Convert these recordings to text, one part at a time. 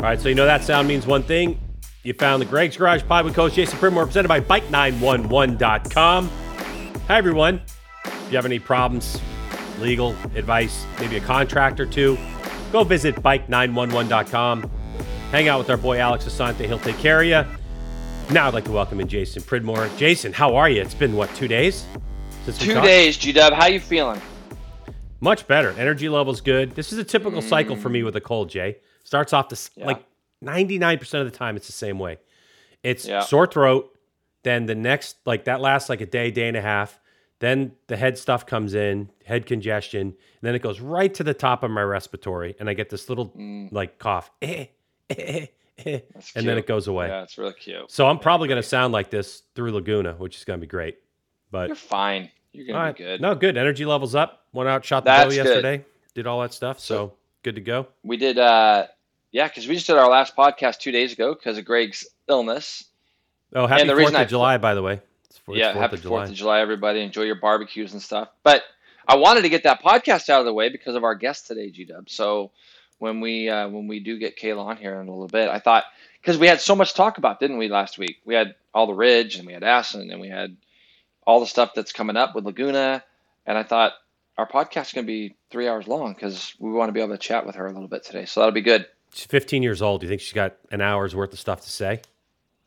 All right, so you know that sound means one thing. You found the Greg's Garage Pod with Coach Jason Pridmore, presented by Bike911.com. Hi, everyone. If you have any problems, legal advice, maybe a contract or two, go visit Bike911.com. Hang out with our boy Alex Asante. He'll take care of you. Now I'd like to welcome in Jason Pridmore. Jason, how are you? It's been, what, two days? Since Two days, G-Dub. How you feeling? Much better. Energy level's good. This is a typical mm. cycle for me with a cold, Jay. Starts off this yeah. like 99% of the time it's the same way. It's yeah. sore throat, then the next like that lasts like a day, day and a half. Then the head stuff comes in, head congestion, and then it goes right to the top of my respiratory and I get this little mm. like cough. Eh, eh, eh, and then it goes away. Yeah, it's really cute. So I'm probably going to sound like this through Laguna, which is going to be great. But you're fine. You're going right. to be good. No, good. Energy levels up. Went out, shot the That's bow yesterday. Good. Did all that stuff. So, so good to go. We did uh yeah, because we just did our last podcast two days ago because of Greg's illness. Oh, happy Fourth of I, July, by the way. Fourth, yeah, happy Fourth of July, everybody. Enjoy your barbecues and stuff. But I wanted to get that podcast out of the way because of our guest today, G Dub. So when we uh, when we do get Kayla on here in a little bit, I thought because we had so much to talk about, didn't we, last week? We had all the Ridge and we had Assen and we had all the stuff that's coming up with Laguna, and I thought our podcast is going to be three hours long because we want to be able to chat with her a little bit today. So that'll be good. She's 15 years old. Do you think she's got an hour's worth of stuff to say?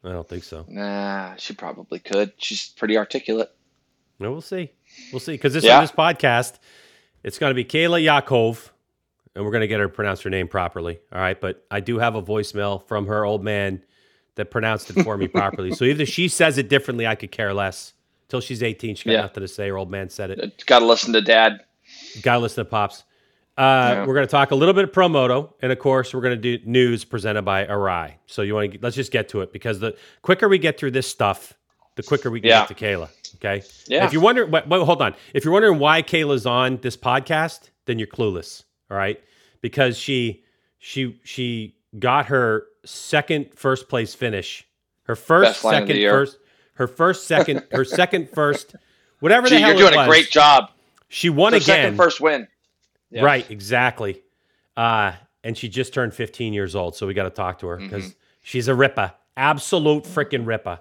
I don't think so. Nah, she probably could. She's pretty articulate. No, we'll see. We'll see. Because this yeah. this podcast, it's going to be Kayla Yaakov, and we're going to get her to pronounce her name properly. All right. But I do have a voicemail from her old man that pronounced it for me properly. So even if she says it differently, I could care less. Till she's 18, she got yeah. nothing to say. Her old man said it. Got to listen to dad. Got to listen to pops. Uh, yeah. We're going to talk a little bit of promoto, and of course, we're going to do news presented by Arai. So you want to let's just get to it because the quicker we get through this stuff, the quicker we can yeah. get to Kayla. Okay. Yeah. If you're wondering, wait, wait, hold on. If you're wondering why Kayla's on this podcast, then you're clueless. All right, because she she she got her second first place finish, her first second first, her first second, her second first, whatever Gee, the hell. You're doing a great job. She won again. Second first win. Yeah. Right, exactly. Uh, and she just turned 15 years old, so we got to talk to her because mm-hmm. she's a ripper, absolute freaking ripper.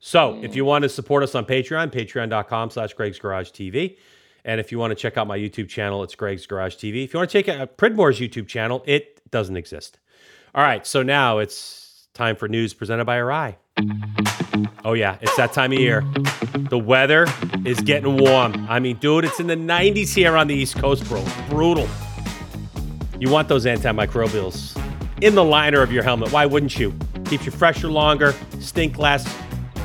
So mm. if you want to support us on Patreon, patreon.com slash Greg's Garage TV. And if you want to check out my YouTube channel, it's Greg's Garage TV. If you want to check out Pridmore's YouTube channel, it doesn't exist. All right, so now it's time for news presented by Arai. Oh, yeah, it's that time of year. The weather is getting warm. I mean, dude, it's in the 90s here on the East Coast, bro. Brutal. You want those antimicrobials in the liner of your helmet. Why wouldn't you? Keeps you fresher longer, stink less.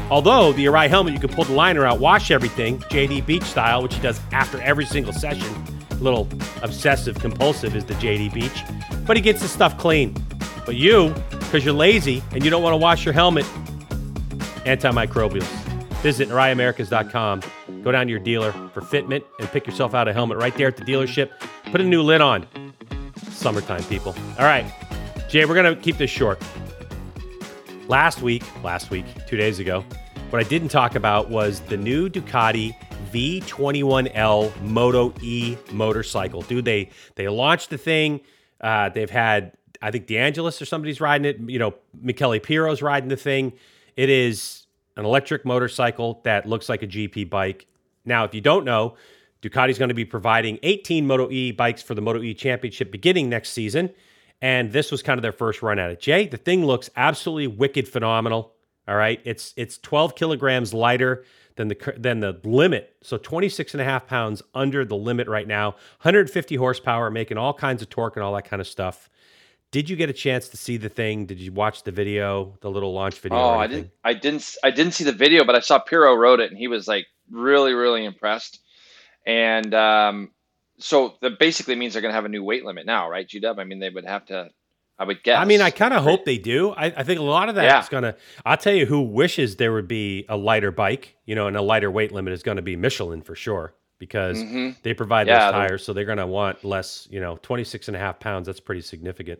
Although the Arai helmet, you can pull the liner out, wash everything, JD Beach style, which he does after every single session. A little obsessive compulsive is the JD Beach, but he gets the stuff clean. But you, because you're lazy and you don't want to wash your helmet, antimicrobials. Visit AraiAmericas.com. Go down to your dealer for fitment and pick yourself out a helmet right there at the dealership. Put a new lid on. Summertime, people. All right, Jay, we're going to keep this short. Last week, last week, two days ago, what I didn't talk about was the new Ducati V21L Moto E motorcycle. Dude, they they launched the thing. Uh, they've had, I think, DeAngelis or somebody's riding it. You know, Michele Pirro's riding the thing. It is an electric motorcycle that looks like a GP bike. Now, if you don't know, Ducati's going to be providing 18 Moto E bikes for the Moto E Championship beginning next season. And this was kind of their first run at it. Jay, the thing looks absolutely wicked phenomenal. All right. It's it's 12 kilograms lighter than the than the limit. So 26 and a half pounds under the limit right now. 150 horsepower, making all kinds of torque and all that kind of stuff. Did you get a chance to see the thing? Did you watch the video, the little launch video? Oh, I didn't. I didn't. I didn't see the video, but I saw Pirro wrote it, and he was like really, really impressed. And um, so that basically means they're going to have a new weight limit now, right, GW? I mean, they would have to. I would guess. I mean, I kind of hope they do. I, I, think a lot of that yeah. is going to. I'll tell you who wishes there would be a lighter bike, you know, and a lighter weight limit is going to be Michelin for sure because mm-hmm. they provide yeah, those tires, so they're going to want less, you know, 26 and a half pounds. That's pretty significant.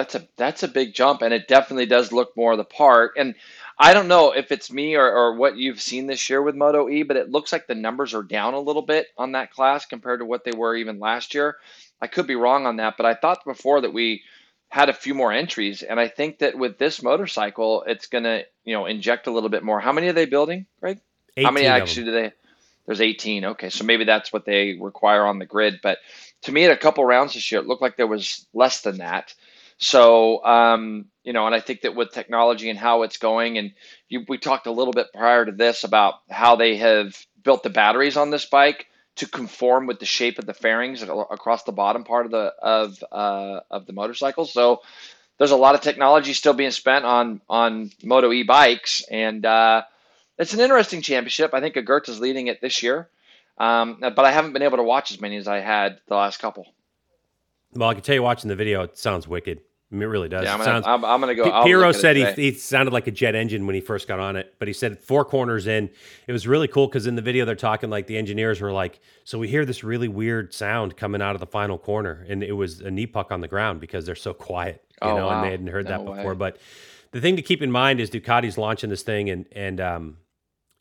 That's a that's a big jump, and it definitely does look more the part. And I don't know if it's me or, or what you've seen this year with Moto E, but it looks like the numbers are down a little bit on that class compared to what they were even last year. I could be wrong on that, but I thought before that we had a few more entries, and I think that with this motorcycle, it's gonna you know inject a little bit more. How many are they building, Greg? How many actually do they? There's 18. Okay, so maybe that's what they require on the grid. But to me, at a couple rounds this year, it looked like there was less than that. So, um, you know, and I think that with technology and how it's going, and you, we talked a little bit prior to this about how they have built the batteries on this bike to conform with the shape of the fairings across the bottom part of the of uh, of the motorcycle. So there's a lot of technology still being spent on on Moto E bikes, and uh, it's an interesting championship. I think Aguirre is leading it this year, um, but I haven't been able to watch as many as I had the last couple. Well, I can tell you, watching the video, it sounds wicked. It really does. Yeah, I'm gonna, sounds, I'm, I'm gonna go. Pirro said he, he sounded like a jet engine when he first got on it, but he said four corners in, it was really cool because in the video they're talking like the engineers were like, so we hear this really weird sound coming out of the final corner, and it was a knee puck on the ground because they're so quiet, you oh, know, wow. and they hadn't heard no that before. Way. But the thing to keep in mind is Ducati's launching this thing, and and um,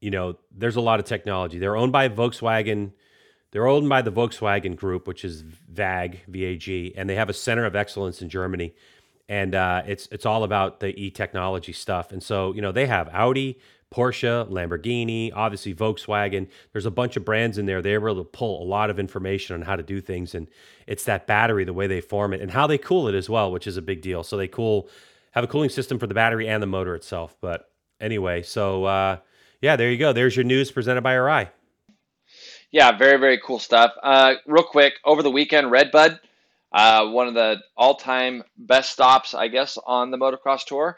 you know, there's a lot of technology. They're owned by Volkswagen. They're owned by the Volkswagen Group, which is VAG, VAG, and they have a center of excellence in Germany and uh, it's it's all about the e technology stuff. And so you know they have Audi, Porsche, Lamborghini, obviously Volkswagen. There's a bunch of brands in there. They're able to pull a lot of information on how to do things, and it's that battery, the way they form it, and how they cool it as well, which is a big deal. So they cool have a cooling system for the battery and the motor itself. But anyway, so uh, yeah, there you go. There's your news presented by Arai. Yeah, very very cool stuff. Uh, real quick, over the weekend, Redbud uh, one of the all-time best stops, I guess, on the motocross tour.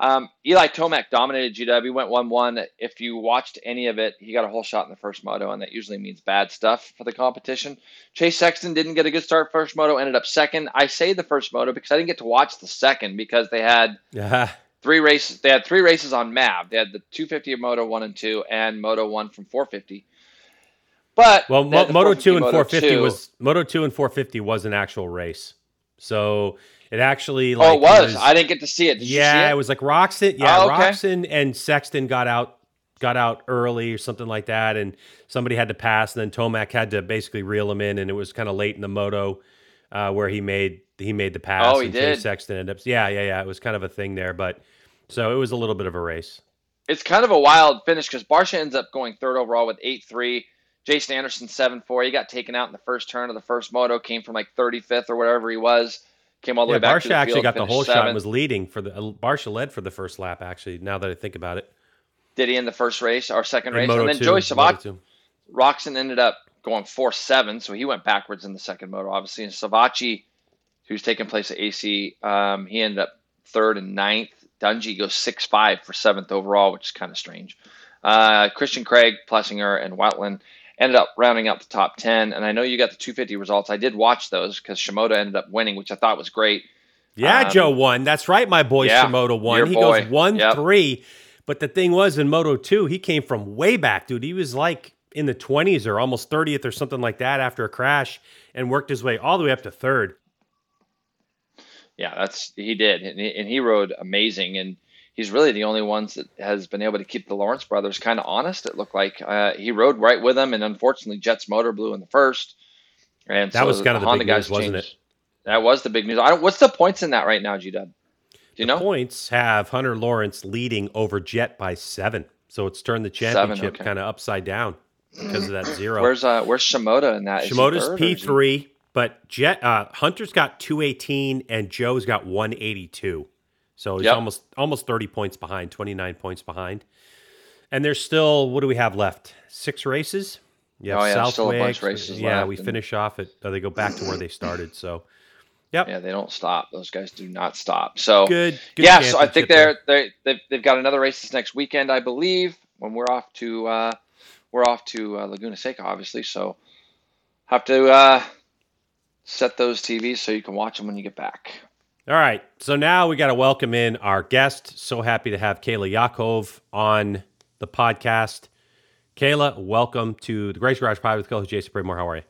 Um, Eli Tomac dominated GW, went 1-1. If you watched any of it, he got a whole shot in the first moto, and that usually means bad stuff for the competition. Chase Sexton didn't get a good start first moto, ended up second. I say the first moto because I didn't get to watch the second because they had uh-huh. three races. They had three races on MAV. They had the 250 of Moto 1 and 2 and Moto 1 from 450. But well, Mo- Moto two and four fifty was Moto two and four fifty was an actual race, so it actually like oh it was. was I didn't get to see it. Did yeah, it? it? was like Roczen. Yeah, oh, okay. Roczen and Sexton got out got out early or something like that, and somebody had to pass, and then Tomac had to basically reel him in, and it was kind of late in the moto uh, where he made he made the pass. Oh, he did. Sexton ended up. Yeah, yeah, yeah. It was kind of a thing there, but so it was a little bit of a race. It's kind of a wild finish because Barcia ends up going third overall with eight three. Jason Anderson seven four. He got taken out in the first turn of the first moto. Came from like 35th or whatever he was. Came all the yeah, way back. Barcia actually field, got the whole seventh. shot. Was leading for the Barcia led for the first lap. Actually, now that I think about it, did he in the first race or second in race? Moto and then two, Joey Savatgy, Roczen ended up going four seven, so he went backwards in the second moto, obviously. And Savatgy, who's taking place at AC, um, he ended up third and ninth. Dungey goes six five for seventh overall, which is kind of strange. Uh, Christian Craig, Plessinger, and Wetland ended up rounding out the top 10. And I know you got the 250 results. I did watch those because Shimoda ended up winning, which I thought was great. Yeah, um, Joe won. That's right. My boy yeah, Shimoda won. He boy. goes 1 yep. 3. But the thing was, in Moto 2, he came from way back, dude. He was like in the 20s or almost 30th or something like that after a crash and worked his way all the way up to third. Yeah, that's he did. And he, and he rode amazing. And he's really the only ones that has been able to keep the Lawrence brothers kind of honest. It looked like uh, he rode right with them, and unfortunately, Jett's motor blew in the first. And that so was kind of the Honda big news, wasn't it? That was the big news. I don't, what's the points in that right now, G Dub? Do you the know? Points have Hunter Lawrence leading over Jett by seven, so it's turned the championship okay. kind of upside down because of that zero. Where's uh Where's Shimoda in that? Shimoda's P three, but Jet uh, Hunter's got two eighteen and Joe's got one eighty two. So he's yep. almost almost 30 points behind, 29 points behind. And there's still what do we have left? Six races. Yeah, oh, yeah, Southwick, still a bunch races Yeah, we finish off at uh, they go back to where they started. So Yep. Yeah, they don't stop. Those guys do not stop. So good. good yeah, so I think they're they they've, they've got another race this next weekend, I believe. When we're off to uh, we're off to uh, Laguna Seca, obviously. So have to uh, set those TVs so you can watch them when you get back. All right. So now we got to welcome in our guest. So happy to have Kayla Yaakov on the podcast. Kayla, welcome to the Greg's Garage Pod with co Jason Pridmore. How are you?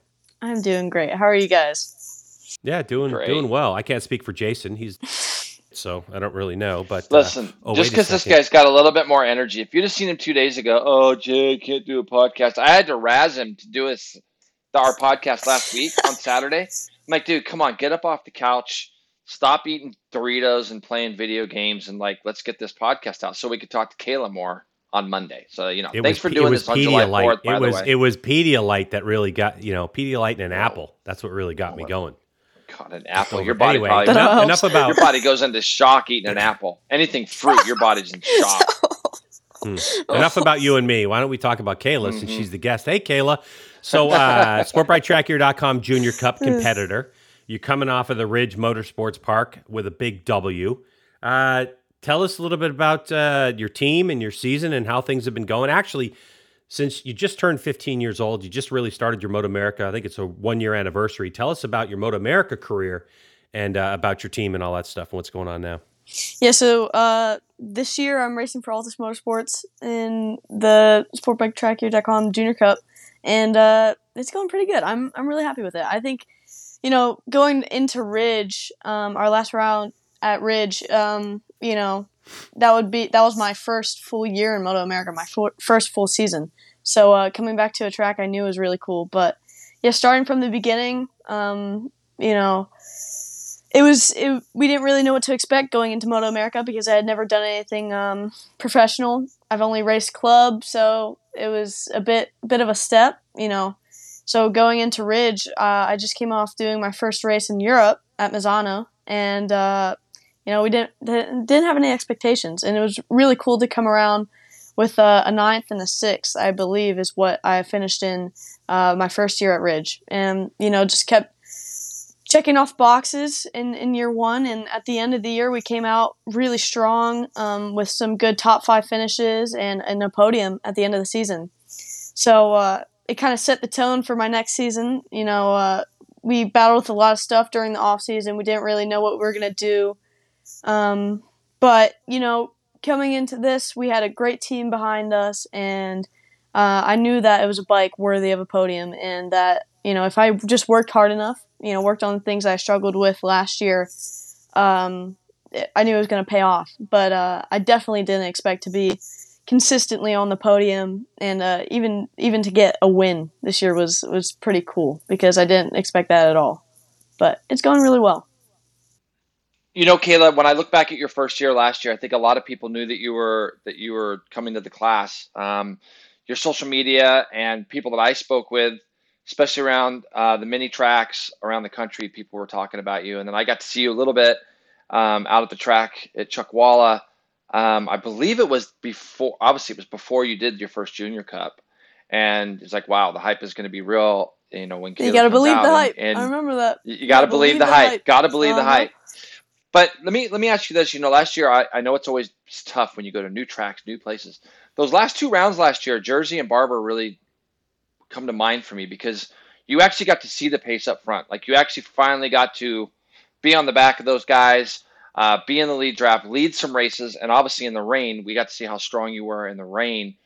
I'm doing great. How are you guys? Yeah, doing great. doing well. I can't speak for Jason. He's so I don't really know. But uh, listen, uh, oh, just because this guy's got a little bit more energy. If you'd have seen him two days ago, oh Jay, can't do a podcast. I had to razz him to do his our podcast last week on Saturday. I'm like, dude, come on, get up off the couch stop eating Doritos and playing video games and like let's get this podcast out so we could talk to Kayla more on Monday. So you know, it thanks was, for doing this on July Fourth. It was it was Pedialyte that really got you know Pedialyte and an oh. apple. That's what really got oh, me going. God, an apple. Your body anyway, probably enough, enough, about your body goes into shock eating an apple. Anything fruit, your body's in shock. Hmm. Enough about you and me. Why don't we talk about Kayla mm-hmm. since she's the guest? Hey, Kayla. So, uh, SportBikeTrackGear.com Junior Cup competitor. You're coming off of the Ridge Motorsports Park with a big W. Uh, tell us a little bit about uh, your team and your season and how things have been going. Actually, since you just turned 15 years old, you just really started your Moto America. I think it's a one year anniversary. Tell us about your Moto America career and uh, about your team and all that stuff and what's going on now. Yeah, so uh, this year I'm racing for Altus Motorsports in the SportBikeTrackGear.com Junior Cup, and uh, it's going pretty good. I'm I'm really happy with it. I think you know, going into Ridge, um, our last round at Ridge, um, you know, that would be that was my first full year in Moto America, my first full season. So uh, coming back to a track I knew was really cool. But yeah, starting from the beginning, um, you know, it was it, we didn't really know what to expect going into Moto America because I had never done anything um, professional. I've only raced club, so it was a bit bit of a step, you know. So going into Ridge, uh, I just came off doing my first race in Europe at Misano, and uh, you know we didn't didn't have any expectations, and it was really cool to come around with a, a ninth and a sixth, I believe, is what I finished in uh, my first year at Ridge, and you know just kept checking off boxes in, in year one. And at the end of the year, we came out really strong um, with some good top five finishes and, and a podium at the end of the season. So, uh, it kind of set the tone for my next season. You know, uh, we battled with a lot of stuff during the off season. We didn't really know what we were gonna do, um, but you know, coming into this, we had a great team behind us, and uh, I knew that it was a bike worthy of a podium, and that you know, if I just worked hard enough, you know, worked on the things I struggled with last year, um, I knew it was going to pay off. But uh, I definitely didn't expect to be consistently on the podium, and uh, even even to get a win this year was was pretty cool because I didn't expect that at all. But it's going really well. You know, Kayla, when I look back at your first year last year, I think a lot of people knew that you were that you were coming to the class. Um, your social media and people that I spoke with, especially around uh, the mini tracks around the country, people were talking about you. And then I got to see you a little bit um, out at the track at Chuckwalla. Um, I believe it was before. Obviously, it was before you did your first Junior Cup, and it's like, wow, the hype is going to be real. You know, when you got to believe the hype. And, and I remember that. You, got to believe, believe, the hype. hype. Got to believe uh-huh. the hype. But let me let me ask you this. You know, last year I, I know it's always tough when you go to new tracks, new places. Those last two rounds last year, Jersey and Barber really come to mind for me because you actually got to see the pace up front. Like you actually finally got to be on the back of those guys uh, be in the lead draft, lead some races, and obviously in the rain, we got to see how strong you were in the rain.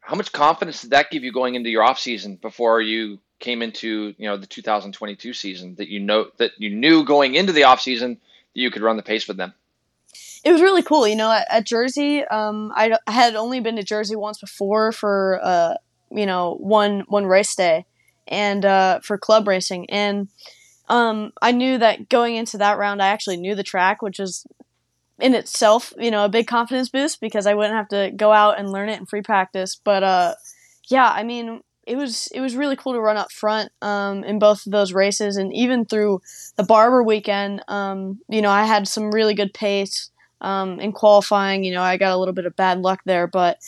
How much confidence did that give you going into your off season before you came into you know the 2022 season that you know that you knew going into the off season that you could run the pace with them? It was really cool. You know, at, at Jersey, um, I, I, had only been to Jersey once before for uh, you know one one race day and uh, for club racing and um, I knew that going into that round, I actually knew the track, which is in itself, you know, a big confidence boost because I wouldn't have to go out and learn it in free practice. But uh, yeah, I mean, it was it was really cool to run up front um, in both of those races, and even through the Barber weekend, um, you know, I had some really good pace um, in qualifying. You know, I got a little bit of bad luck there, but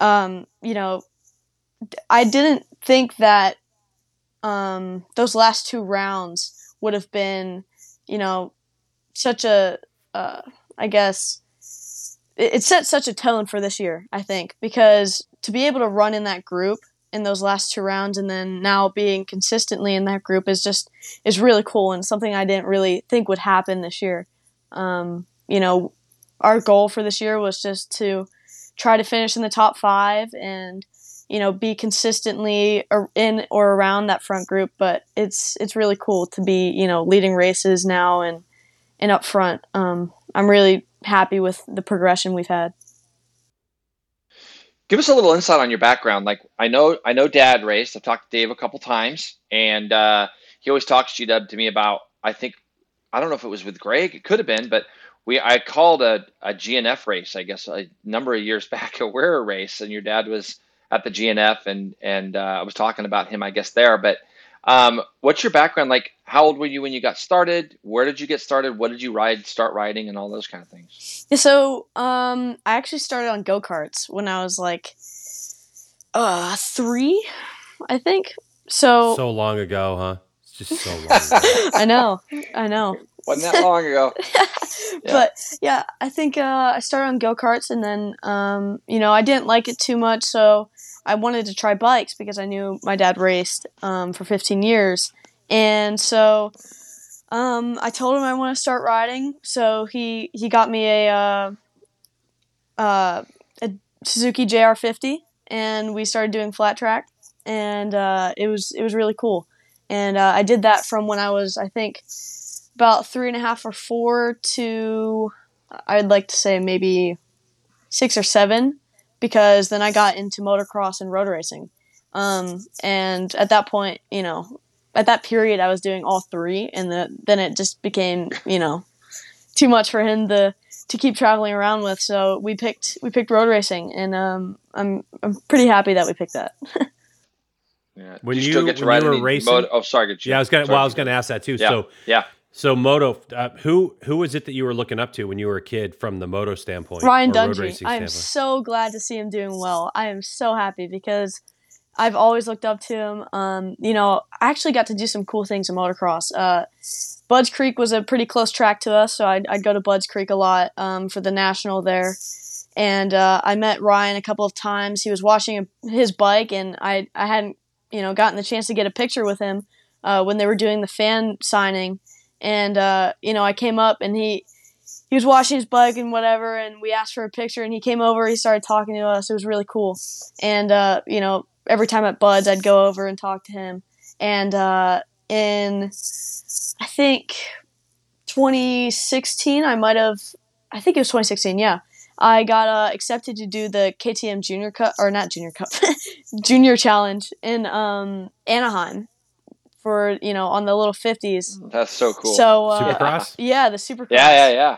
um, you know, I didn't think that um, those last two rounds would have been, you know, such a, uh, I guess, it, it set such a tone for this year, I think, because to be able to run in that group in those last two rounds and then now being consistently in that group is just is really cool and something I didn't really think would happen this year. Um, you know, our goal for this year was just to try to finish in the top five and you know be consistently in or around that front group but it's it's really cool to be you know leading races now and and up front. Um, i'm really happy with the progression we've had. Give us a little insight on your background. Like i know i know dad raced. I've talked to dave a couple times and uh, he always talks g-dub to me about i think I don't know if it was with Greg. It could have been, but we I called a, a GNF race, I guess, a number of years back, a WERA race, and your dad was at the GNF, and and uh, I was talking about him, I guess, there. But um, what's your background? Like, how old were you when you got started? Where did you get started? What did you ride, start riding, and all those kind of things? Yeah, so um, I actually started on go karts when I was like uh three, I think. So so long ago, huh? It's just so long. Ago. I know, I know. Wasn't that long ago? yeah. But yeah, I think uh, I started on go karts, and then um, you know I didn't like it too much, so I wanted to try bikes because I knew my dad raced um, for 15 years, and so um, I told him I want to start riding. So he he got me a uh, uh, a Suzuki JR50, and we started doing flat track, and uh, it was it was really cool. And uh, I did that from when I was I think about three and a half or four to I'd like to say maybe six or seven because then I got into motocross and road racing. Um, and at that point, you know, at that period, I was doing all three, and the, then it just became, you know, too much for him to to keep traveling around with. So we picked we picked road racing, and um, I'm I'm pretty happy that we picked that. yeah. When you, you, still get to ride you were racing, moto- oh sorry, yeah, I was gonna sorry, well, I was gonna ask that too. Yeah. So yeah, so moto, uh, who who was it that you were looking up to when you were a kid from the moto standpoint? Ryan Dungey. I am so glad to see him doing well. I am so happy because I've always looked up to him. Um, you know, I actually got to do some cool things in motocross. Uh, Budds Creek was a pretty close track to us, so I'd, I'd go to Budds Creek a lot um, for the national there. And uh, I met Ryan a couple of times. He was washing his bike, and I I hadn't you know gotten the chance to get a picture with him uh, when they were doing the fan signing and uh, you know I came up and he he was washing his bike and whatever, and we asked for a picture, and he came over, he started talking to us. It was really cool, and uh, you know every time at Budds, I'd go over and talk to him, and uh, in I think 2016, I might have I think it was 2016, yeah. I got uh, accepted to do the KTM Junior Cup, or not Junior Cup, Junior Challenge in um, Anaheim, for you know on the little 50s. That's so cool. So uh, Supercross. Yeah, the Supercross. Yeah, yeah, yeah.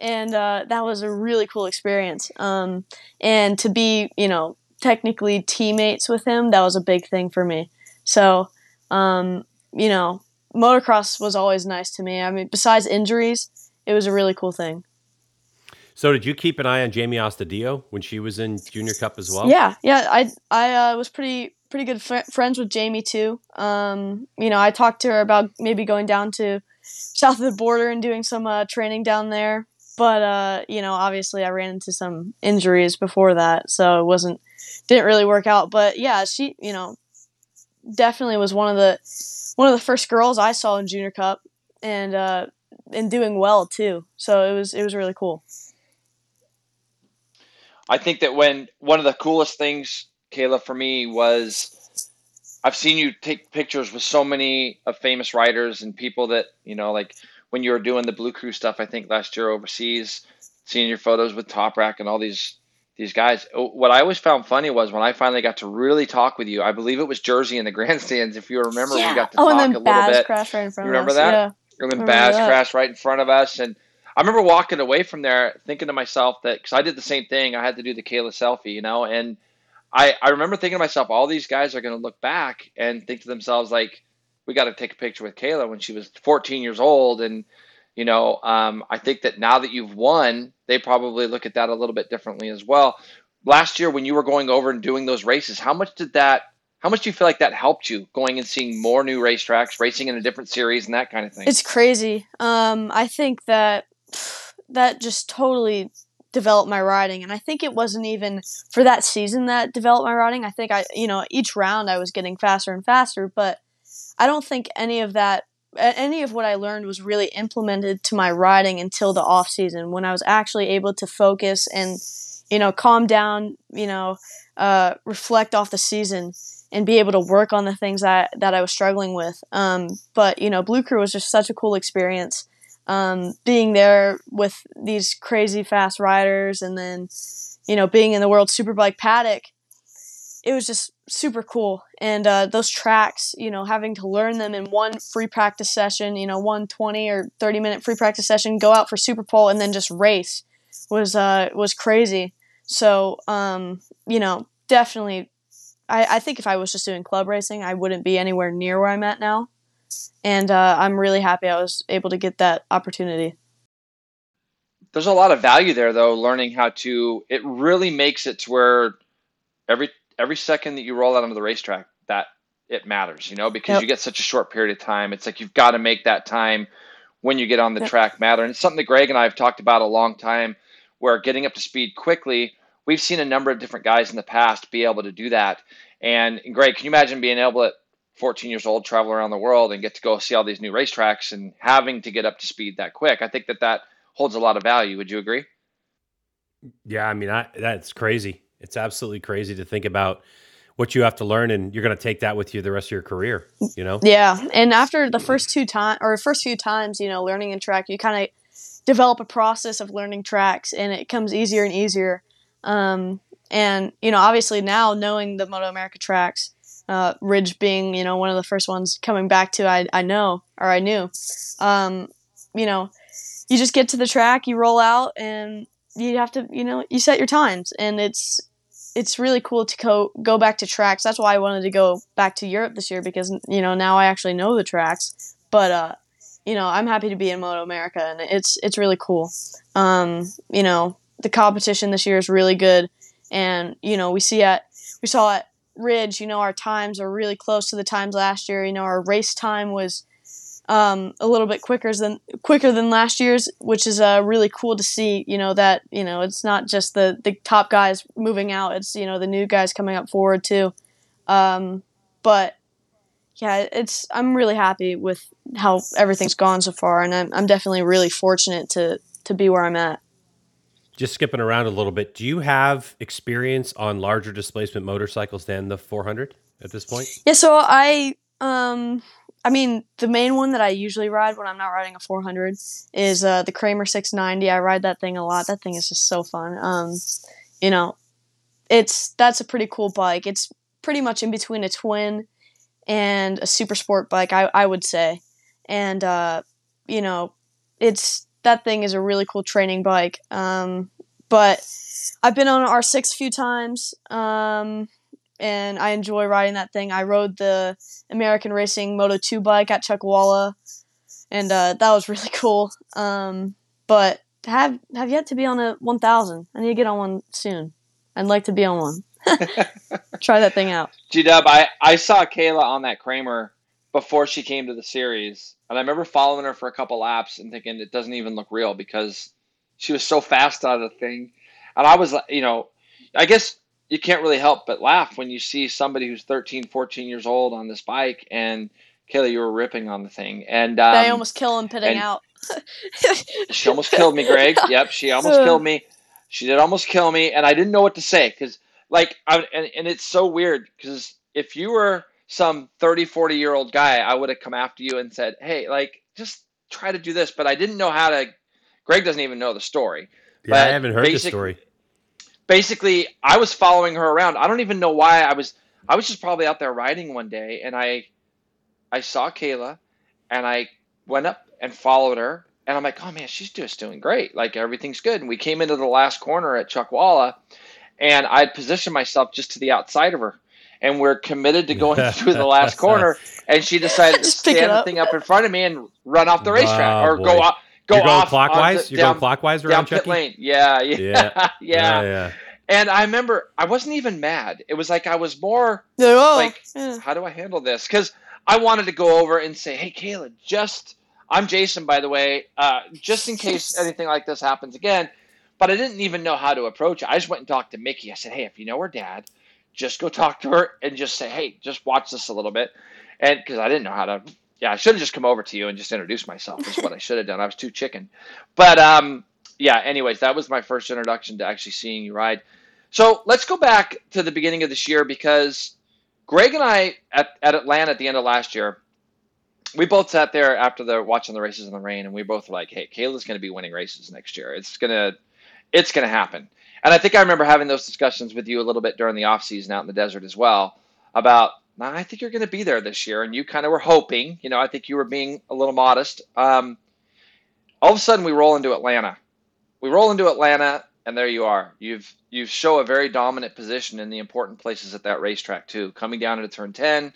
And uh, that was a really cool experience. Um, and to be you know technically teammates with him, that was a big thing for me. So um, you know, motocross was always nice to me. I mean, besides injuries, it was a really cool thing. So did you keep an eye on Jamie Astudillo when she was in Junior Cup as well? Yeah, yeah. I I uh, was pretty pretty good fr- friends with Jamie too. Um, you know, I talked to her about maybe going down to south of the border and doing some uh, training down there. But uh, you know, obviously, I ran into some injuries before that, so it wasn't didn't really work out. But yeah, she, you know, definitely was one of the one of the first girls I saw in Junior Cup, and uh, and doing well too. So it was it was really cool. I think that when one of the coolest things Kayla, for me was I've seen you take pictures with so many of famous writers and people that, you know, like when you were doing the Blue Crew stuff, I think last year overseas, seeing your photos with Toprak and all these these guys. Oh, what I always found funny was when I finally got to really talk with you. I believe it was Jersey in the grandstands. If you remember, yeah. we got to oh, talk and then a little Baz bit. Crashed right in front you remember of that? Yeah. And then Baz that. crashed right in front of us, and I remember walking away from there thinking to myself that because I did the same thing. I had to do the Kayla selfie, you know, and I, I remember thinking to myself, all these guys are going to look back and think to themselves, like, we got to take a picture with Kayla when she was 14 years old. And, you know, um, I think that now that you've won, they probably look at that a little bit differently as well. Last year, when you were going over and doing those races, how much did that, how much do you feel like that helped you going and seeing more new racetracks, racing in a different series, and that kind of thing? It's crazy. Um, I think that that just totally develop my riding and i think it wasn't even for that season that developed my riding i think i you know each round i was getting faster and faster but i don't think any of that any of what i learned was really implemented to my riding until the off season when i was actually able to focus and you know calm down you know uh, reflect off the season and be able to work on the things that that i was struggling with. Um, but you know blue crew was just such a cool experience um, being there with these crazy fast riders and then you know being in the world superbike paddock it was just super cool. And uh, those tracks, you know, having to learn them in one free practice session, you know, one 20 or 30 minute free practice session, go out for Super Pole and then just race was uh, was crazy. So, um, you know, definitely, I, I think if I was just doing club racing, I wouldn't be anywhere near where I'm at now. And uh, I'm really happy I was able to get that opportunity. There's a lot of value there, though, learning how to, it really makes it to where every every second that you roll out onto the racetrack, that it matters, you know, because yep. you get such a short period of time. It's like you've got to make that time when you get on the yep. track matter. And it's something that Greg and I have talked about a long time where getting up to speed quickly, we've seen a number of different guys in the past be able to do that. And, Greg, can you imagine being able at 14 years old, travel around the world and get to go see all these new racetracks and having to get up to speed that quick? I think that that holds a lot of value. Would you agree? Yeah, I mean, I, that's crazy. It's absolutely crazy to think about what you have to learn and you're going to take that with you the rest of your career you know yeah and after the first two time or first few times you know learning a track you kind of develop a process of learning tracks and it comes easier and easier um, and you know obviously now knowing the moto america tracks uh, ridge being you know one of the first ones coming back to i, I know or i knew um, you know you just get to the track you roll out and you have to you know you set your times and it's it's really cool to go go back to tracks. That's why I wanted to go back to Europe this year because you know now I actually know the tracks. But uh, you know I'm happy to be in Moto America and it's it's really cool. Um, you know the competition this year is really good, and you know we see at we saw at Ridge. You know our times are really close to the times last year. You know our race time was um, a little bit quicker than quicker than last year's, which is uh, really cool to see. You know that you know it's not just the the top guys moving out; it's you know the new guys coming up forward too. Um, but yeah, it's I'm really happy with how everything's gone so far, and I'm I'm definitely really fortunate to to be where I'm at. Just skipping around a little bit, do you have experience on larger displacement motorcycles than the 400 at this point? Yeah, so I um I mean, the main one that I usually ride when I'm not riding a 400 is uh, the Kramer 690. I ride that thing a lot. That thing is just so fun. Um, you know, it's that's a pretty cool bike. It's pretty much in between a twin and a super sport bike, I, I would say. And uh, you know, it's that thing is a really cool training bike. Um, but I've been on an R6 a few times. Um, and I enjoy riding that thing. I rode the American Racing Moto 2 bike at Chuckwalla, and uh, that was really cool. Um, but have have yet to be on a 1000. I need to get on one soon. I'd like to be on one. Try that thing out. G Dub, I, I saw Kayla on that Kramer before she came to the series, and I remember following her for a couple laps and thinking it doesn't even look real because she was so fast out of the thing. And I was, like, you know, I guess you can't really help but laugh when you see somebody who's 13, 14 years old on this bike and Kayla, you were ripping on the thing. And um, I almost kill him pitting out. she almost killed me, Greg. Yep, she almost killed me. She did almost kill me, and I didn't know what to say because, like, I, and, and it's so weird because if you were some 30, 40 year old guy, I would have come after you and said, hey, like, just try to do this. But I didn't know how to. Greg doesn't even know the story. Yeah, but I haven't heard the story basically I was following her around. I don't even know why I was I was just probably out there riding one day and I I saw Kayla and I went up and followed her and I'm like, oh man, she's just doing great. Like everything's good. And we came into the last corner at Chuckwalla and I positioned myself just to the outside of her. And we're committed to going through the last corner. And she decided to stand the thing up in front of me and run off the racetrack or boy. go off go You're going off clockwise. The, You're down, going clockwise around down Chucky? lane. Yeah, yeah, yeah, yeah. yeah. And I remember I wasn't even mad. It was like I was more oh, like, yeah. how do I handle this? Because I wanted to go over and say, hey, Kayla, just I'm Jason, by the way, uh, just in case anything like this happens again. But I didn't even know how to approach it. I just went and talked to Mickey. I said, hey, if you know her dad, just go talk to her and just say, hey, just watch this a little bit. And because I didn't know how to yeah, I should have just come over to you and just introduced myself. Is what I should have done. I was too chicken. But um, yeah. Anyways, that was my first introduction to actually seeing you ride. So let's go back to the beginning of this year because Greg and I at, at Atlanta at the end of last year, we both sat there after the watching the races in the rain, and we both were like, "Hey, Kayla's going to be winning races next year. It's gonna, it's gonna happen." And I think I remember having those discussions with you a little bit during the off season out in the desert as well. about I think you're going to be there this year, and you kind of were hoping. You know, I think you were being a little modest. Um, all of a sudden, we roll into Atlanta. We roll into Atlanta, and there you are. You've you show a very dominant position in the important places at that racetrack too. Coming down into turn ten,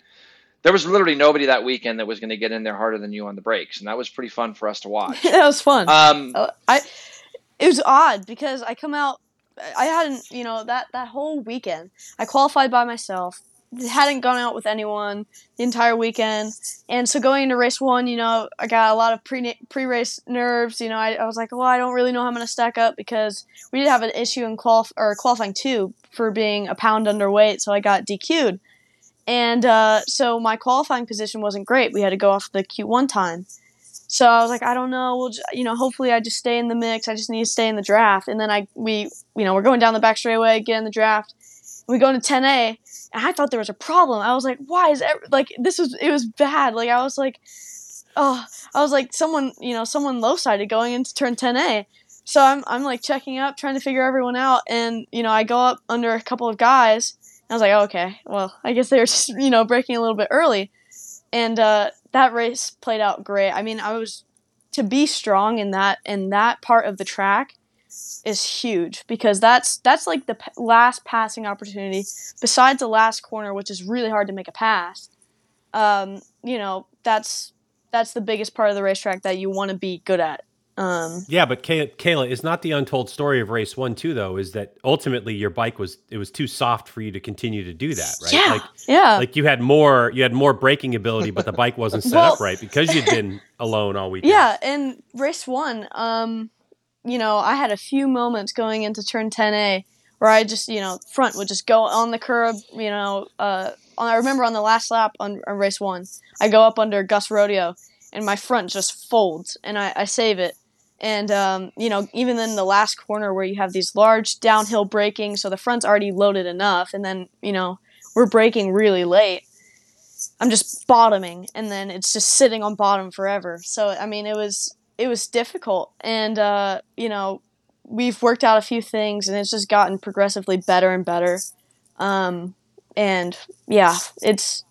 there was literally nobody that weekend that was going to get in there harder than you on the brakes, and that was pretty fun for us to watch. that was fun. Um, Uh, I it was odd because I come out. I hadn't, you know, that that whole weekend. I qualified by myself. Hadn't gone out with anyone the entire weekend, and so going into race one, you know, I got a lot of pre pre race nerves. You know, I, I was like, well, I don't really know how I'm going to stack up because we did have an issue in qualif- or qualifying two for being a pound underweight, so I got DQ'd, and uh, so my qualifying position wasn't great. We had to go off the Q1 time. So I was like, I don't know. We'll, just, you know, hopefully I just stay in the mix. I just need to stay in the draft. And then I, we, you know, we're going down the back straightaway, get in the draft. We go into 10A, and I thought there was a problem. I was like, why is it like this was it was bad. Like I was like, oh, I was like someone, you know, someone low sided going into turn 10A. So I'm I'm like checking up, trying to figure everyone out, and you know, I go up under a couple of guys. I was like, oh, okay, well, I guess they were just you know breaking a little bit early, and uh, that race played out great. I mean, I was to be strong in that in that part of the track is huge because that's that's like the p- last passing opportunity besides the last corner, which is really hard to make a pass. Um, you know, that's that's the biggest part of the racetrack that you want to be good at. Um, Yeah, but Kay- Kayla is not the untold story of race one too, though. Is that ultimately your bike was it was too soft for you to continue to do that, right? yeah, Like, yeah. like you had more you had more braking ability, but the bike wasn't set Well- up right because you'd been alone all weekend. Yeah, and race one, um, you know, I had a few moments going into turn 10A where I just, you know, front would just go on the curb, you know. Uh, on, I remember on the last lap on, on race one, I go up under Gus Rodio and my front just folds and I, I save it. And, um, you know, even in the last corner where you have these large downhill braking, so the front's already loaded enough, and then, you know, we're braking really late. I'm just bottoming, and then it's just sitting on bottom forever. So I mean, it was it was difficult, and uh, you know, we've worked out a few things, and it's just gotten progressively better and better. Um, and yeah, it's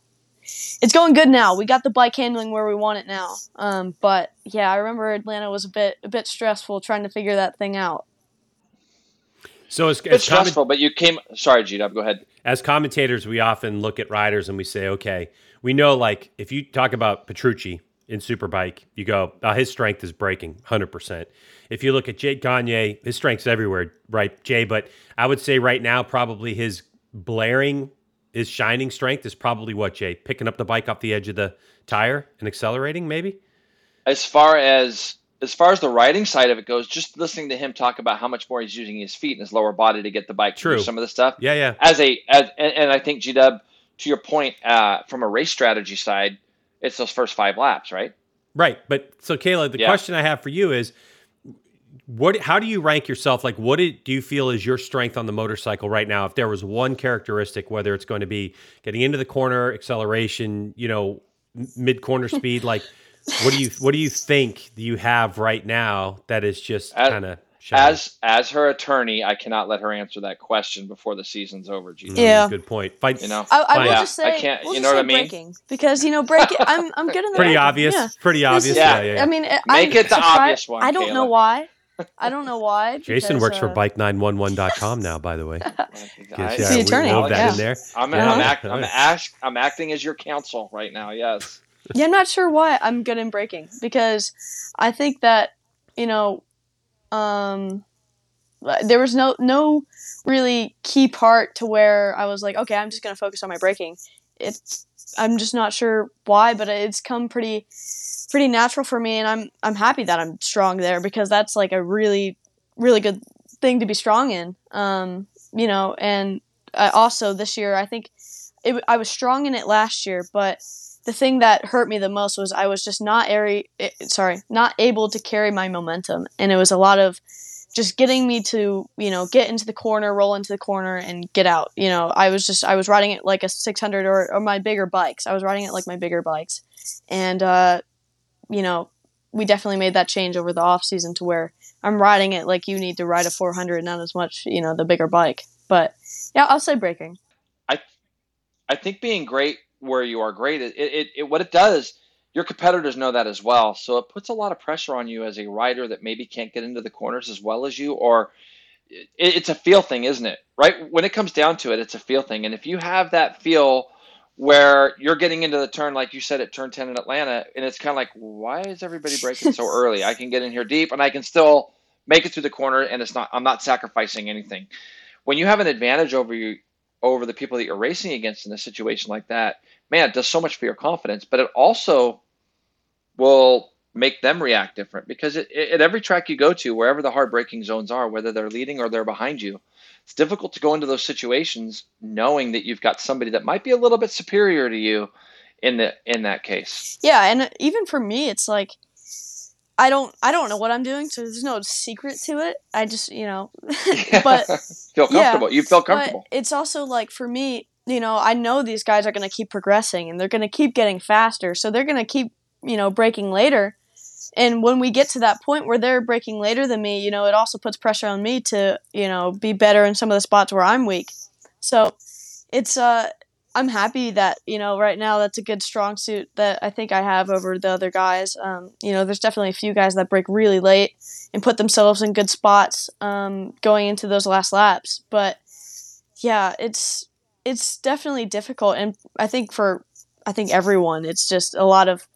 it's going good now. We got the bike handling where we want it now. Um, but yeah, I remember Atlanta was a bit a bit stressful trying to figure that thing out. So as, it's comment- stressful, but you came. Sorry, G Dub, go ahead. as commentators, we often look at riders and we say, okay, we know like if you talk about Petrucci in Superbike, you go, oh, his strength is breaking, 100%. If you look at Jake Gagne, his strength's everywhere, right, Jay? But I would say right now, probably his blaring, his shining strength is probably what, Jay? Picking up the bike off the edge of the tire and accelerating, maybe? As far as as far as the riding side of it goes, just listening to him talk about how much more he's using his feet and his lower body to get the bike True. through some of the stuff. Yeah, yeah. As a as and, and I think G Dub, to your point, uh, from a race strategy side, it's those first five laps, right? Right. But so Kayla, the Yeah. question I have for you is what how do you rank yourself? Like what do do you feel is your strength on the motorcycle right now? If there was one characteristic, whether it's going to be getting into the corner, acceleration, you know, mid corner speed, like what do you what do you think you have right now that is just kind of As as her attorney, I cannot let her answer that question before the season's over, G Dub. Mm, yeah. good point. Fight You know, I, I will Yeah, just I say, can't- we'll you know what I mean? braking because you know breaking. I'm I'm good in the pretty braking. obvious. Yeah. Pretty obvious. Yeah. Yeah, yeah. yeah. I mean, Make I'm it the obvious one, I don't know why. I don't know why. Jason because, works for uh, bike911.com now, by the way. I, Yes, He's the we attorney, wove that yeah. in there. I'm, Yeah. I'm, act, I'm, Yeah. ask, I'm acting as your counsel right now. Yes. Yeah, I'm not sure why I'm good in braking because I think that you know, um, there was no no really key part to where I was like, okay, I'm just gonna focus on my braking. It's I'm just not sure why, but it's come pretty pretty natural for me, and I'm I'm happy that I'm strong there because that's like a really really good thing to be strong in. Um, you know, and I also this year I think it, I was strong in it last year, but the thing that hurt me the most was I was just not airy, eh, sorry, not able to carry my momentum, and it was a lot of just getting me to you know get into the corner, roll into the corner, and get out. You know, I was just I was riding it like a 600 or, or my bigger bikes. I was riding it like my bigger bikes, and uh, you know we definitely made that change over the off season to where I'm riding it like you need to ride a 400, not as much you know the bigger bike. But yeah, I'll say braking. I I think being great where you are great, it, it, it what it does, your competitors know that as well. So it puts a lot of pressure on you as a rider that maybe can't get into the corners as well as you, or it, it's a feel thing, isn't it? Right? When it comes down to it, it's a feel thing. And if you have that feel where you're getting into the turn, like you said at turn 10 in Atlanta, and it's kind of like, why is everybody breaking so early? I can get in here deep and I can still make it through the corner and it's not, I'm not sacrificing anything. When you have an advantage over you, over the people that you're racing against in a situation like that, man, it does so much for your confidence, but it also will make them react different because it, it, at every track you go to, wherever the hard braking zones are, whether they're leading or they're behind you, it's difficult to go into those situations knowing that you've got somebody that might be a little bit superior to you in the in that case. Yeah, and even for me, it's like I don't I don't know what I'm doing, so there's no secret to it. I just you know, but feel comfortable. Yeah, you feel comfortable. it's also like for me, you know, I know these guys are going to keep progressing and they're going to keep getting faster, so they're going to keep you know breaking later and when we get to that point where they're breaking later than me, you know, it also puts pressure on me to, you know, be better in some of the spots where I'm weak. So it's uh I'm happy that, you know, right now that's a good strong suit that I think I have over the other guys. Um, you know, there's definitely a few guys that break really late and put themselves in good spots um, going into those last laps. But yeah, it's it's definitely difficult and I think for I think everyone, it's just a lot of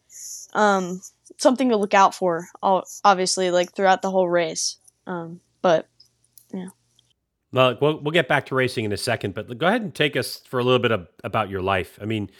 um, something to look out for. Obviously, like throughout the whole race. Um, but yeah. Well, well, we'll get back to racing in a second, but go ahead and take us for a little bit of, about your life. I mean,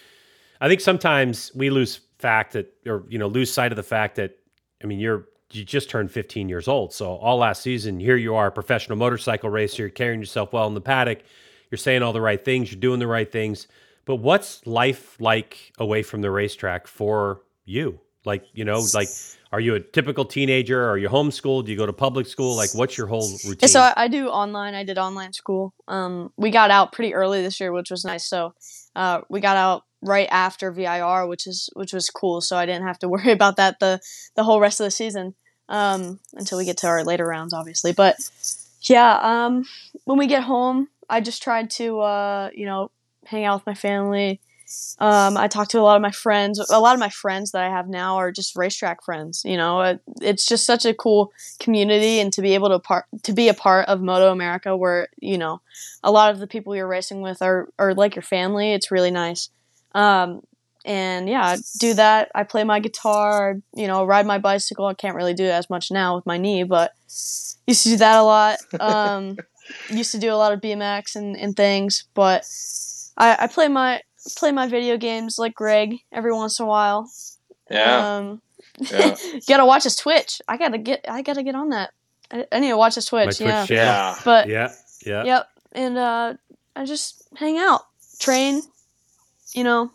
I think sometimes we lose fact that, or you know, lose sight of the fact that, I mean, you're you just turned 15 years old, so all last season, here you are, a professional motorcycle racer, you're carrying yourself well in the paddock, you're saying all the right things, you're doing the right things. But what's life like away from the racetrack for you? Like, you know, like, are you a typical teenager? Are you homeschooled? Do you go to public school? Like, what's your whole routine? So I do online. I did online school. Um, we got out pretty early this year, which was nice. So uh, we got out right after VIR, which is which was cool. So I didn't have to worry about that the the whole rest of the season um, until we get to our later rounds, obviously. But yeah, um, when we get home, I just tried to uh, you know hang out with my family, um, I talk to a lot of my friends. A lot of my friends that I have now are just racetrack friends. You know, it, it's just such a cool community, and to be able to part to be a part of Moto America, where you know a lot of the people you're racing with are are like your family. It's really nice. Um, and yeah, I do that. I play my guitar. You know, ride my bicycle. I can't really do it as much now with my knee, but used to do that a lot. Um, used to do a lot of BMX and, and things, but I, I play my play my video games like Greg every once in a while. Yeah. Um, yeah. gotta watch his Twitch. I gotta get. I gotta get on that. I, I need to watch his Twitch. My yeah. Twitch, yeah. But yeah, yeah. Yep. And uh, I just hang out, train. You know.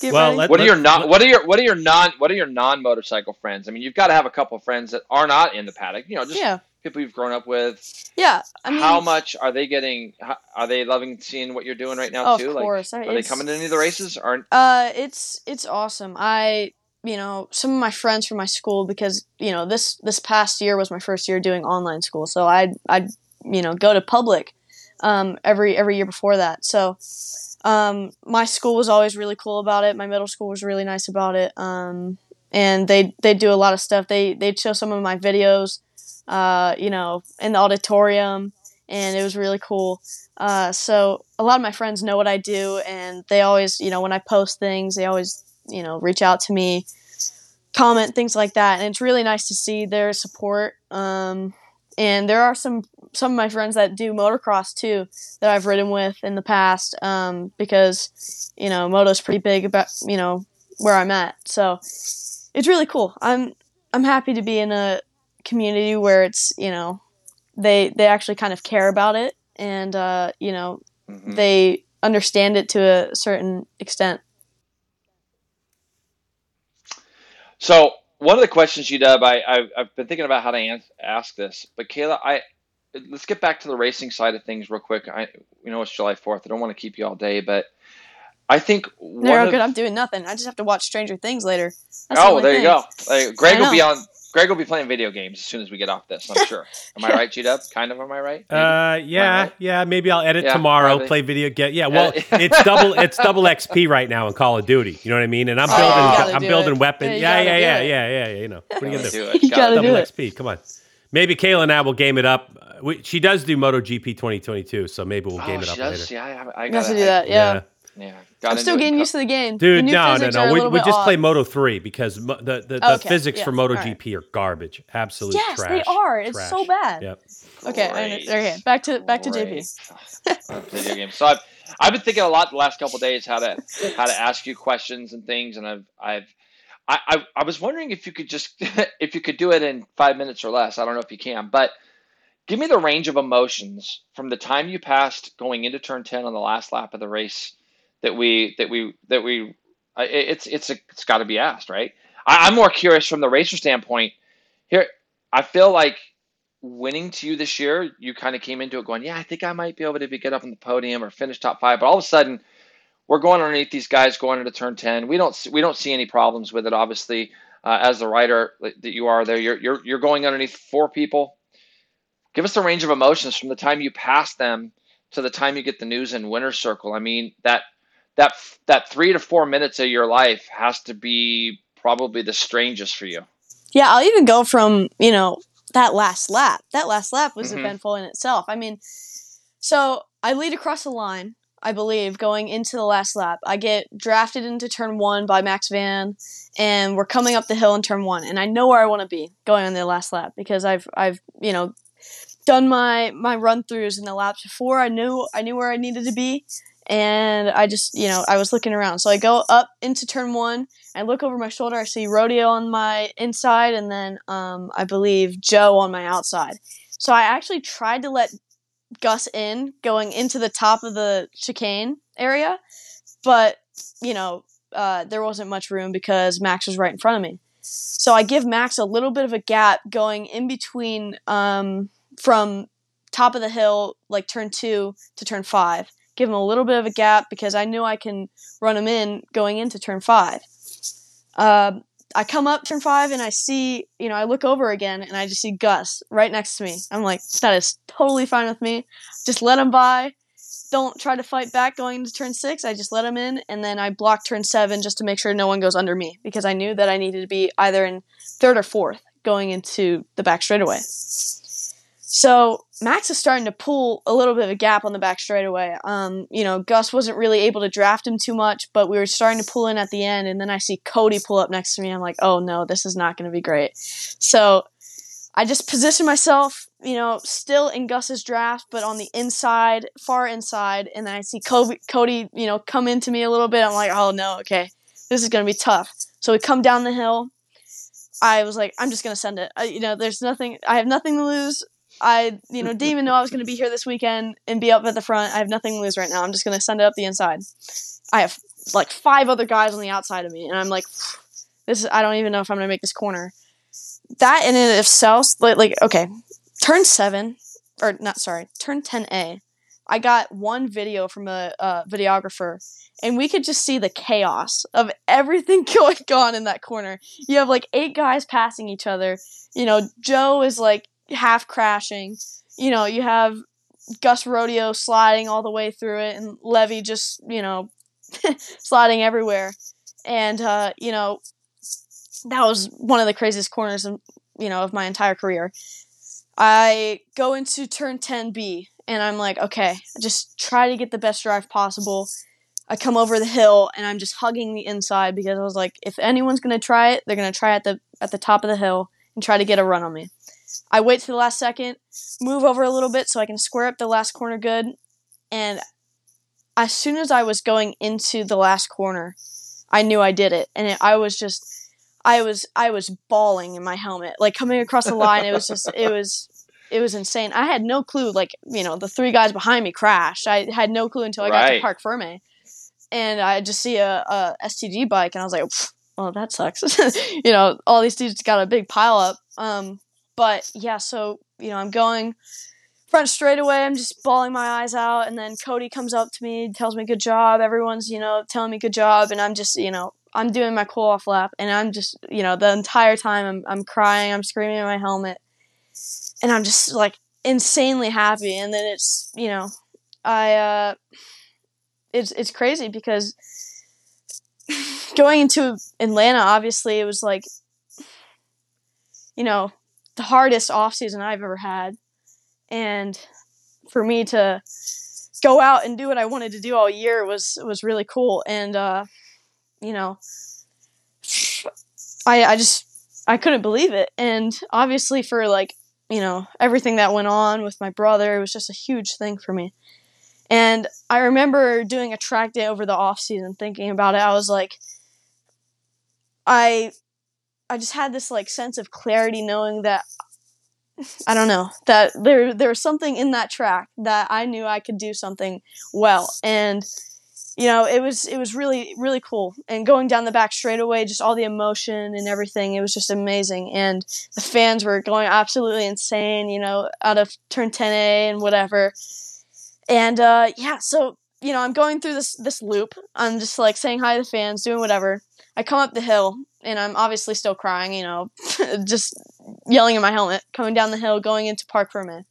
Get well, let, what are your non? What are your what are your non? What are your non motorcycle friends? I mean, you've got to have a couple of friends that are not in the paddock. You know, just yeah people you've grown up with. Yeah, I mean, how much are they getting? Are they loving seeing what you're doing right now oh, too? Of course, like, are they coming to any of the races? Aren't uh, it's it's awesome. I you know some of my friends from my school because you know this this past year was my first year doing online school, so I I you know go to public um, every every year before that. So um, my school was always really cool about it. My middle school was really nice about it. Um, and they they do a lot of stuff. They they'd show some of my videos uh, you know, in the auditorium, and it was really cool. Uh, so a lot of my friends know what I do, and they always, you know, when I post things, they always, you know, reach out to me, comment things like that, and it's really nice to see their support. Um, and there are some some of my friends that do motocross too that I've ridden with in the past um, because you know moto's pretty big about you know where I'm at, so it's really cool. I'm I'm happy to be in a community where it's you know they they actually kind of care about it and uh, you know mm-hmm. they understand it to a certain extent. So one of the questions, you dub, I, I've, I've been thinking about how to ask this, but Kayla, I let's get back to the racing side of things real quick. I you know it's July Fourth. I don't want to keep you all day, but I think no, of, good. I'm doing nothing. I just have to watch Stranger Things later. That's oh, the there thing. you go. Like, Greg will be on Greg will be playing video games as soon as we get off this. I'm sure. Am I right, G Dub? Kind of. Am I right? Maybe? Uh, yeah, right? yeah. Maybe I'll edit yeah, tomorrow. Probably. Play video game. Yeah. Well, it's double. It's double XP right now in Call of Duty. You know what I mean? And I'm building. I'm building weapons. Yeah, yeah, yeah, yeah, yeah, yeah. You know. What are you gonna do? You gotta double do XP. Come on. Maybe Kayla and I will game it up. We, she does do MotoGP 2022, so maybe we'll game oh, it up does? later. Yeah, I, I gotta do that. Yeah. yeah. Yeah, I'm still getting used to the game. Dude, the no, no, no. We, we just odd. play Moto 3 because mo- the, the, the Okay, physics yeah, for all MotoGP are garbage. Absolute Yes, trash. they are. It's Trash. so bad. Yep. Okay, I Great. know- okay. Back to back to Great. JP. Video games. So I've I've been thinking a lot the last couple of days how to how to ask you questions and things, and I've I've I, I I was wondering if you could just if you could do it in five minutes or less. I don't know if you can, but give me the range of emotions from the time you passed going into turn ten on the last lap of the race that we that we that we it- it's it's a, it's got to be asked, right? I, I'm more curious from the racer standpoint. Here, I feel like winning to you this year, you kind of came into it going, yeah, I think I might be able to be get up on the podium or finish top five. But all of a sudden, we're going underneath these guys going into turn ten. We don't see, we don't see any problems with it. Obviously, uh, as the rider that you are there, you're you're you're going underneath four people. Give us the range of emotions from the time you pass them to the time you get the news in winner's circle. I mean that that that three to four minutes of your life has to be probably the strangest for you. Yeah, I'll even go from, you know, that last lap. That last lap was Mhm. eventful in itself. I mean, so I lead across the line, I believe, going into the last lap. I get drafted into turn one by Max Van, and we're coming up the hill in turn one, and I know where I want to be going on the last lap because I've I've you know done my my run throughs in the laps before. I knew I knew where I needed to be, and I just you know I was looking around. So I go up into turn one. I look over my shoulder. I see Rodio on my inside, and then um, I believe Joe on my outside. So I actually tried to let Gus in going into the top of the chicane area, but you know uh, there wasn't much room because Max was right in front of me. So I give Max a little bit of a gap going in between um, from top of the hill, like turn two to turn five. Give him a little bit of a gap because I knew I can run him in going into turn five. Um, I come up turn five and I see, you know, I look over again and I just see Gus right next to me. I'm like, that is totally fine with me. Just let him by. Don't try to fight back going into turn six. I just let him in and then I block turn seven just to make sure no one goes under me because I knew that I needed to be either in third or fourth going into the back straightaway. So Max is starting to pull a little bit of a gap on the back straightaway. Um, you know, Gus wasn't really able to draft him too much, but we were starting to pull in at the end, and then I see Cody pull up next to me. I'm like, oh no, this is not going to be great. So I just position myself, you know, still in Gus's draft, but on the inside, far inside, and then I see Cody, Cody, you know, come into me a little bit. I'm like, oh no, okay, this is going to be tough. So we come down the hill. I was like, I'm just gonna send it. I, you know, there's nothing. I have nothing to lose. I, you know, didn't even know I was going to be here this weekend and be up at the front. I have nothing to lose right now. I'm just going to send it up the inside. I have like five other guys on the outside of me, and I'm like, this is, I don't even know if I'm going to make this corner. That in and of itself, like, like, okay, turn seven, or not, sorry, turn 10A. I got one video from a uh, videographer, and we could just see the chaos of everything going on in that corner. You have like eight guys passing each other. You know, Joe is like half crashing. You know, you have Gus Rodio sliding all the way through it, and Levy just, you know, sliding everywhere. And, uh, you know, that was one of the craziest corners, of, you know, of my entire career. I go into turn 10B, and I'm like, okay, just try to get the best drive possible. I come over the hill, and I'm just hugging the inside because I was like, if anyone's gonna try it, they're gonna try at the at the top of the hill and try to get a run on me. I wait to the last second, move over a little bit so I can square up the last corner good, and as soon as I was going into the last corner, I knew I did it, and it, I was just, I was, I was bawling in my helmet, like coming across the line. It was just, it was, it was insane. I had no clue, like you know, the three guys behind me crashed. I had no clue until I got to Right. Parc Fermé, and I just see a, a STG bike, and I was like, well, that sucks. you know, all these dudes got a big pile up. Um, but yeah, so you know, I'm going front straightaway. I'm just bawling my eyes out, and then Cody comes up to me, tells me good job. Everyone's you know telling me good job, and I'm just you know I'm doing my cool off lap, and I'm just, you know, the entire time I'm, I'm crying, I'm screaming in my helmet, and I'm just like insanely happy. And then it's, you know, I, uh, it's it's crazy because going into Atlanta, obviously, it was like, you know, the hardest off season I've ever had, and for me to go out and do what I wanted to do all year was was really cool. And uh, you know, I I just I couldn't believe it. And obviously, for like you know everything that went on with my brother, it was just a huge thing for me. And I remember doing a track day over the off season, thinking about it. I was like, I I just had this like sense of clarity knowing that I don't know that there there was something in that track that I knew I could do something well, and you know it was it was really really cool. And going down the back straightaway, just all the emotion and everything, it was just amazing. And the fans were going absolutely insane, you know, out of turn 10A and whatever. And uh, yeah, so you know I'm going through this this loop. I'm just like saying hi to the fans, doing whatever. I come up the hill and I'm obviously still crying, you know, just yelling in my helmet, coming down the hill, going into Parc Fermé.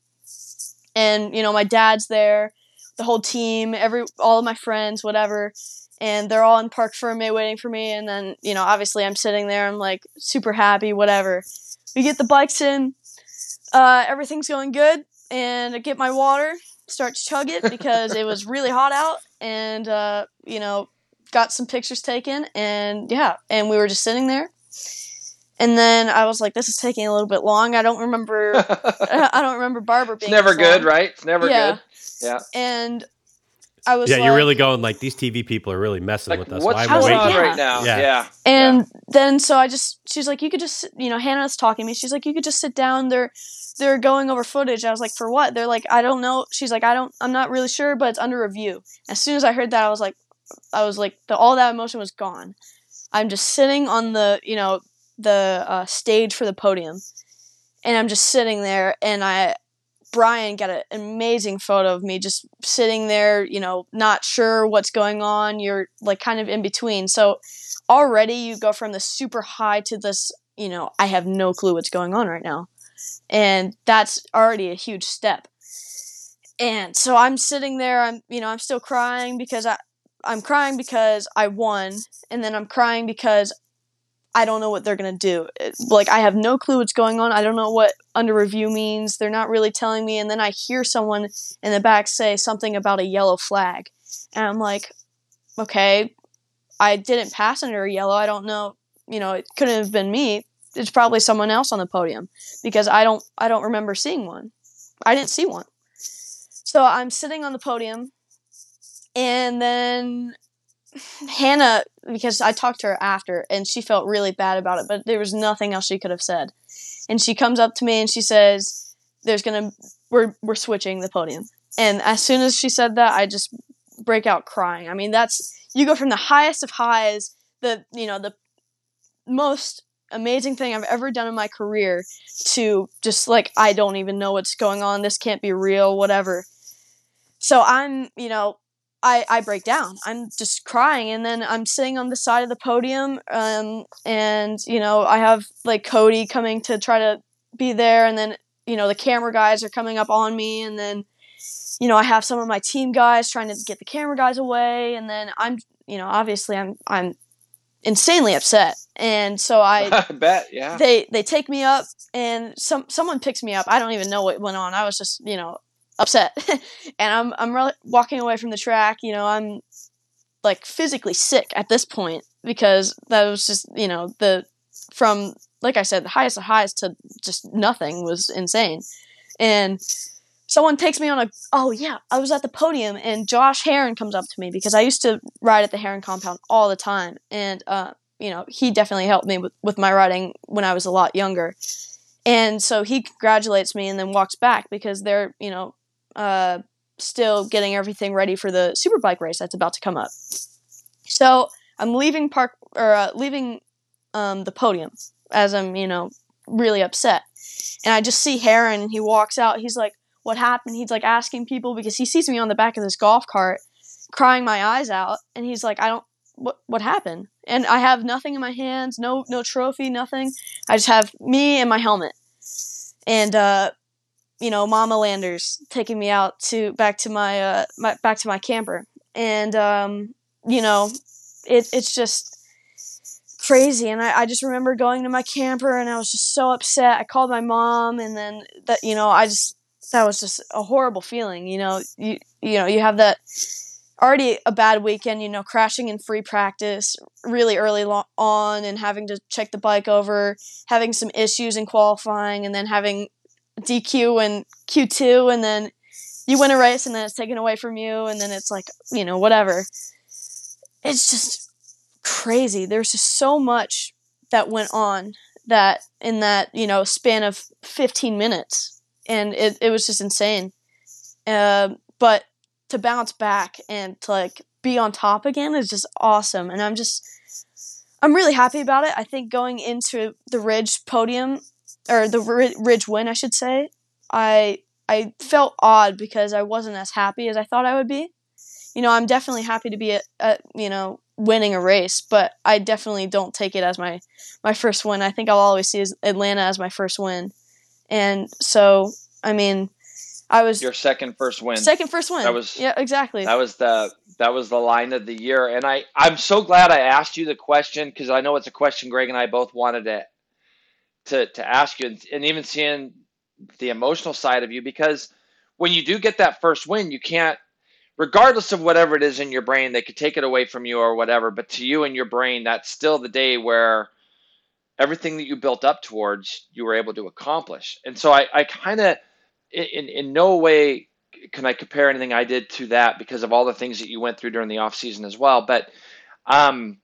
And, you know, my dad's there, the whole team, every all of my friends, whatever. And they're all in Parc Fermé waiting for me. And then, you know, obviously I'm sitting there, I'm like super happy, whatever. We get the bikes in, uh, everything's going good, and I get my water, start to chug it because it was really hot out, and uh, you know, got some pictures taken, and yeah, and we were just sitting there. And then I was like, "This is taking a little bit long." I don't remember. Uh, I don't remember Barber being. It's never good, long. right? It's never yeah. good. Yeah. And I was. Yeah, like, you're really going like these TV people are really messing like, with us. What's going on yeah. right now? Yeah. yeah. And yeah. then so I just she's like, you could just you know Hannah's talking to me. She's like, you could just sit down. They're they're going over footage. I was like, for what? They're like, I don't know. She's like, I don't. I'm not really sure, but it's under review. As soon as I heard that, I was like, I was like, the, all that emotion was gone. I'm just sitting on the, you know, the uh, stage for the podium, and I'm just sitting there, and I, Brian got an amazing photo of me just sitting there, you know, not sure what's going on. You're like kind of in between. So already you go from the super high to this, you know, I have no clue what's going on right now. And that's already a huge step. And so I'm sitting there, I'm, you know, I'm still crying because I, I'm crying because I won, and then I'm crying because I don't know what they're gonna do. It, like I have no clue what's going on. I don't know what under review means. They're not really telling me. And then I hear someone in the back say something about a yellow flag, and I'm like, okay, I didn't pass under a yellow. I don't know. You know, it couldn't have been me. It's probably someone else on the podium because I don't I don't remember seeing one. I didn't see one. So I'm sitting on the podium and then Hannah, because I talked to her after, and she felt really bad about it, but there was nothing else she could have said. And she comes up to me and she says, "There's gonna we're we're switching the podium." And as soon as she said that, I just break out crying. I mean, that's you go from the highest of highs, the you know the most amazing thing I've ever done in my career, to just like I don't even know what's going on. This can't be real. Whatever. So I'm, you know, I, I break down. I'm just crying, and then I'm sitting on the side of the podium, um, and you know I have like Cody coming to try to be there, and then you know the camera guys are coming up on me, and then you know I have some of my team guys trying to get the camera guys away, and then I'm you know obviously I'm I'm insanely upset, and so I, I bet yeah they they take me up, and some someone picks me up. I don't even know what went on. I was just you know upset. And i'm i'm really walking away from the track you know i'm like physically sick at this point because that was just you know the from like i said the highest of highs to just nothing was insane. And someone takes me on a oh yeah i was at the podium and Josh Herrin comes up to me because i used to ride at the Herrin compound all the time. And uh, you know he definitely helped me with, with my riding when i was a lot younger. And so he congratulates me and then walks back because they're you know uh, still getting everything ready for the superbike race that's about to come up. So I'm leaving park or uh, leaving um, the podium as I'm you know really upset, and I just see Herrin and he walks out. He's like, "What happened?" He's like asking people because he sees me on the back of this golf cart, crying my eyes out, and he's like, "I don't." What what happened? and I have nothing in my hands, no no trophy, nothing. I just have me and my helmet, and uh, you know, Mama Landers taking me out to back to my uh my back to my camper, and um, you know, it it's just crazy and I, I just remember going to my camper and I was just so upset. I called my mom and then that you know, I just that was just a horrible feeling, you know. You you know, you have that already a bad weekend, you know, crashing in free practice really early lo- on and having to check the bike over, having some issues in qualifying and then having DQ and Q2 and then you win a race and then it's taken away from you and then it's like, you know, whatever. It's just crazy. There's just so much that went on that in that, you know, span of 15 minutes and it, it was just insane. Uh, but to bounce back and to like be on top again is just awesome. And I'm just, I'm really happy about it. I think going into the Ridge podium or the Ridge win, I should say, I I felt odd because I wasn't as happy as I thought I would be. You know, I'm definitely happy to be at, at you know winning a race, but I definitely don't take it as my my first win. I think I'll always see Atlanta as my first win, and so I mean, I was your second first win. Second first win. That was yeah, exactly. That was the that was the line of the year, and I I'm so glad I asked you the question because I know it's a question Greg and I both wanted to to to ask you, and, and even seeing the emotional side of you because when you do get that first win, you can't regardless of whatever it is in your brain, they could take it away from you or whatever. But to you and your brain, that's still the day where everything that you built up towards, you were able to accomplish. And so I, I kind of, in, in no way can I compare anything I did to that because of all the things that you went through during the off season as well. But um,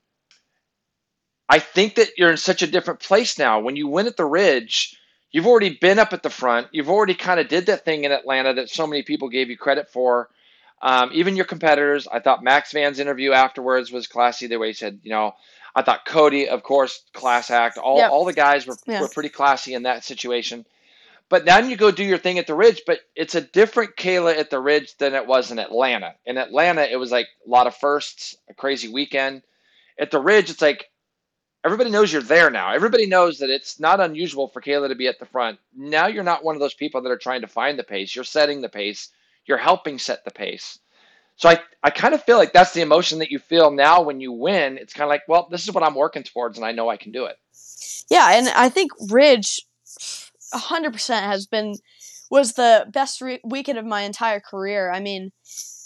I think that you're in such a different place now. When you win at the Ridge, you've already been up at the front. You've already kind of did that thing in Atlanta that so many people gave you credit for um, even your competitors, I thought Max Van's interview afterwards was classy. The way he said, you know, I thought Cody, of course, class act. All yep. all the guys were yeah. were pretty classy in that situation. But then you go do your thing at the Ridge, but it's a different Kayla at the Ridge than it was in Atlanta. In Atlanta, it was like a lot of firsts, a crazy weekend. At the Ridge, it's like everybody knows you're there now. Everybody knows that it's not unusual for Kayla to be at the front. Now you're not one of those people that are trying to find the pace. You're setting the pace you're helping set the pace. So I, I kind of feel like that's the emotion that you feel now when you win. It's kind of like, well, this is what I'm working towards, and I know I can do it. Yeah, and I think Ridge, 100% has been was the best re- weekend of my entire career. I mean,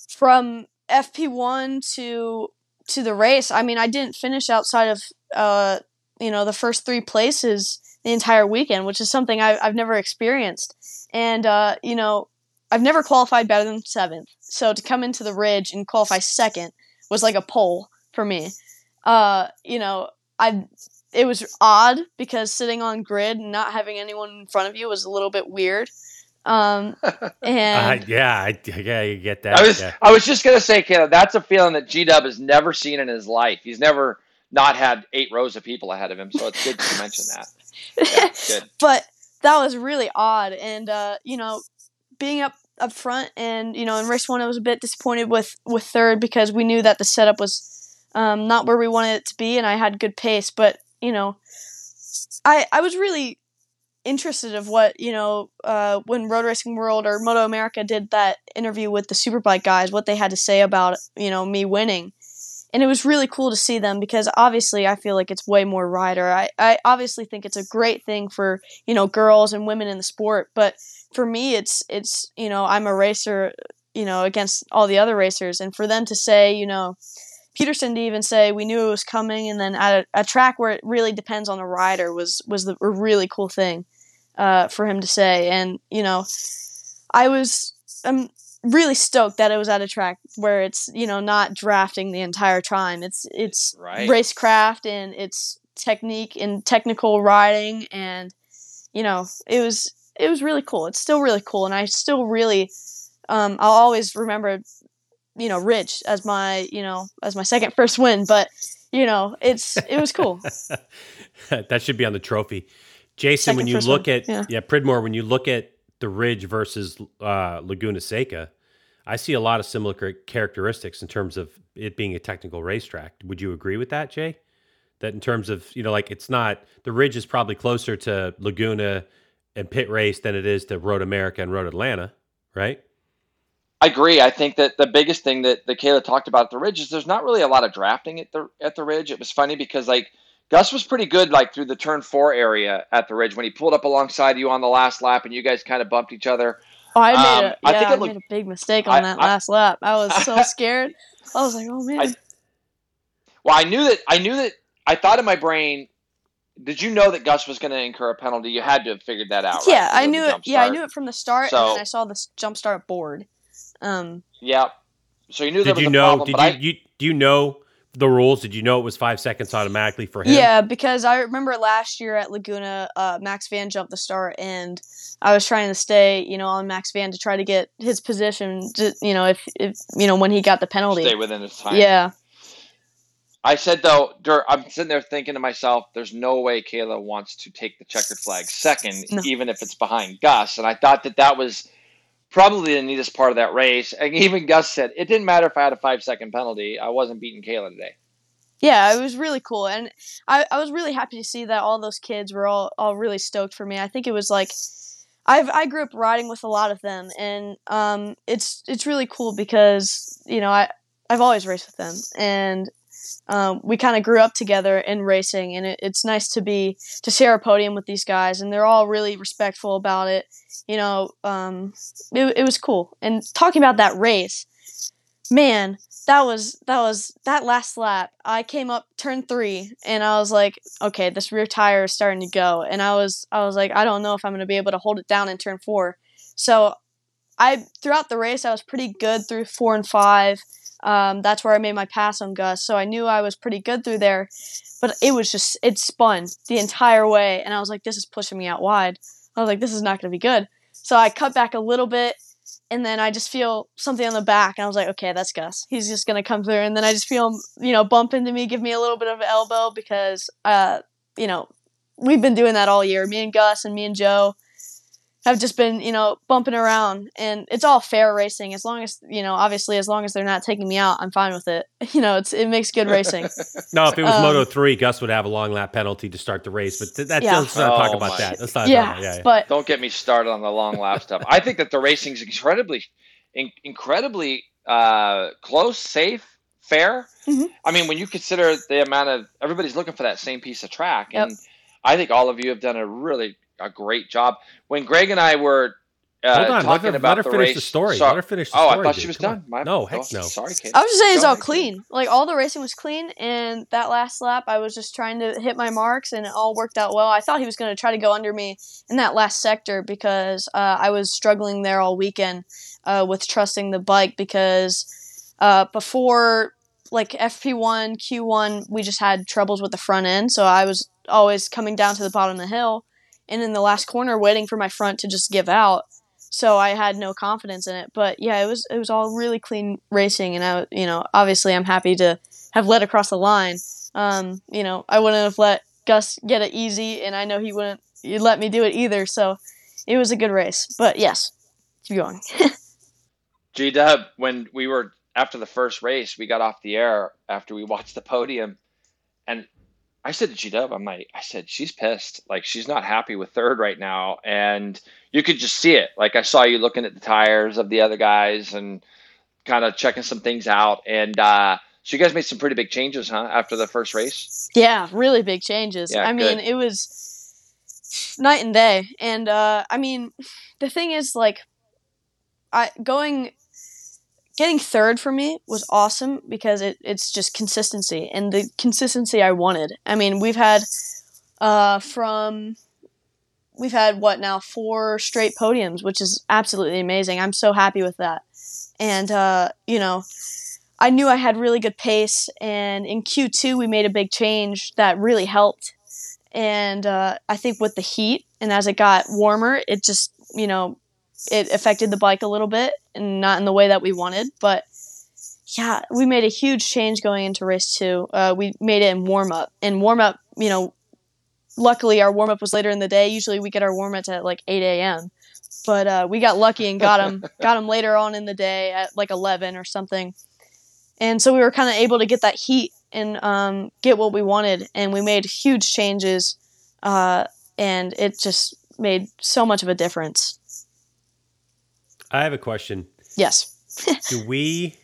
from FP1 to to the race, I mean, I didn't finish outside of uh, you know the first three places the entire weekend, which is something I, I've never experienced. And uh, you know, I've never qualified better than seventh. So to come into the ridge and qualify second was like a pole for me. Uh, you know, I it was odd because sitting on grid and not having anyone in front of you was a little bit weird. Um, and uh, yeah, I, yeah, you get that. I was yeah. I was just gonna say, Caleb, that's a feeling that G Dub has never seen in his life. He's never not had eight rows of people ahead of him, so it's good to mention that. Yeah, good. But that was really odd, and uh, you know, being up up front, and you know, in race one, I was a bit disappointed with with third because we knew that the setup was um, not where we wanted it to be, and I had good pace. But you know, I I was really interested of what you know uh, when Road Racing World or Moto America did that interview with the Superbike guys, what they had to say about you know me winning. And it was really cool to see them because obviously I feel like it's way more rider. I, I obviously think it's a great thing for, you know, girls and women in the sport, but for me it's it's you know i'm a racer you know against all the other racers and for them to say you know Petersen to even say we knew it was coming and then at a, a track where it really depends on a rider was was the, a really cool thing uh, for him to say and you know i was i'm really stoked that it was at a track where it's you know not drafting the entire time it's it's right. racecraft and it's technique and technical riding and you know it was it was really cool. It's still really cool, and I still really, um, I'll always remember, you know, Rich as my, you know, as my second first win. But you know, it's it was cool. that should be on the trophy, Jason. Second when you look win. at yeah. yeah, Pridmore, when you look at the Ridge versus uh, Laguna Seca, I see a lot of similar characteristics in terms of it being a technical racetrack. Would you agree with that, Jay? That in terms of you know, like it's not the ridge is probably closer to Laguna and Pitt Race than it is to Road America and Road Atlanta, right? I agree. I think that the biggest thing that, that Kayla talked about at the ridge is there's not really a lot of drafting at the at the ridge. It was funny because like Gus was pretty good like through the turn four area at the ridge when he pulled up alongside you on the last lap and you guys kind of bumped each other. Oh, I made um, a yeah, I, think I looked, made a big mistake on I, that I, last lap. I was so scared. I was like, oh man. well, I knew that I knew that I thought in my brain did you know that Gus was going to incur a penalty? You had to have figured that out. Yeah, right? I knew it. Yeah, I knew it from the start, so, and then I saw the jump start board. Um, yeah. So you knew did you know? Problem, did you, I, you do you know the rules? Did you know it was five seconds automatically for him? Yeah, because I remember last year at Laguna, uh, Max Van jumped the start, and I was trying to stay, you know, on Max Van to try to get his position. To, you know, if if you know when he got the penalty, stay within his time. Yeah. I said though, I'm sitting there thinking to myself, "There's no way Kayla wants to take the checkered flag second, no. even if it's behind Gus." And I thought that that was probably the neatest part of that race. And even Gus said it didn't matter if I had a five second penalty; I wasn't beating Kayla today. Yeah, it was really cool, and I, I was really happy to see that all those kids were all all really stoked for me. I think it was like. I've I grew up riding with a lot of them, and um, it's it's really cool because you know I I've always raced with them, and um, we kind of grew up together in racing, and it, it's nice to be to share a podium with these guys, and they're all really respectful about it. You know, um, it, it was cool. And talking about that race, man, that was that was that last lap. I came up turn three, and I was like, okay, this rear tire is starting to go, and I was I was like, I don't know if I'm going to be able to hold it down in turn four. So I throughout the race, I was pretty good through four and five. Um, that's where I made my pass on Gus. So I knew I was pretty good through there, but it was just it spun the entire way, and I was like, this is pushing me out wide. I was like, this is not going to be good. So I cut back a little bit, and then I just feel something on the back, and I was like, okay, that's Gus. He's just going to come through, and then I just feel him, you know, bump into me, give me a little bit of elbow because, uh, you know, we've been doing that all year. Me and Gus and me and Joe have just been, you know, bumping around and it's all fair racing as long as, you know, obviously as long as they're not taking me out, I'm fine with it. You know, it's it makes good racing. no, if it was um, Moto 3, Gus would have a long lap penalty to start the race, but th- that, yeah. let's not oh talk about that. Let's not yeah, yeah, yeah, but don't get me started on the long lap stuff. I think that the racing's incredibly in- incredibly uh, close, safe, fair. Mm-hmm. I mean, when you consider the amount of everybody's looking for that same piece of track and yep. I think all of you have done a really a great job. When Greg and I were uh, Hold on, talking let her, about let her the finish race, the story. let her finish the oh, story. I thought dude. she was Come done. My, no, heck no. Sorry, Kate. I was just saying it's all clean. Like all the racing was clean, and that last lap, I was just trying to hit my marks, and it all worked out well. I thought he was going to try to go under me in that last sector because uh, I was struggling there all weekend uh, with trusting the bike because uh, before like FP1, Q1, we just had troubles with the front end, so I was always coming down to the bottom of the hill and in the last corner waiting for my front to just give out. So I had no confidence in it. But yeah, it was it was all really clean racing, and I you know obviously I'm happy to have led across the line. Um, you know I wouldn't have let Gus get it easy, and I know he wouldn't let me do it either. So it was a good race. But yes, keep going. G Dub, when we were after the first race, we got off the air after we watched the podium, and I said to G Dub, I'm like, I said, she's pissed. Like, she's not happy with third right now. And you could just see it. Like, I saw you looking at the tires of the other guys and kind of checking some things out. And uh, so you guys made some pretty big changes, huh, after the first race? Yeah, really big changes. Yeah, I good. mean, it was night and day. And uh, I mean, the thing is, like, I going getting third for me was awesome because it, it's just consistency and the consistency I wanted. I mean, we've had uh, from we've had what now four straight podiums, which is absolutely amazing. I'm so happy with that. And uh, you know, I knew I had really good pace, and in Q2 we made a big change that really helped. And uh, I think with the heat and as it got warmer, it just you know it affected the bike a little bit and not in the way that we wanted. But yeah, we made a huge change going into race two. Uh, we made it in warm up. And warm up, you know, luckily our warm up was later in the day. Usually we get our warm ups at like 8 a.m. But uh, we got lucky and got them got them later on in the day at like 11 or something. And so we were kind of able to get that heat and um, get what we wanted. And we made huge changes, uh, and it just made so much of a difference. I have a question. Yes. do we,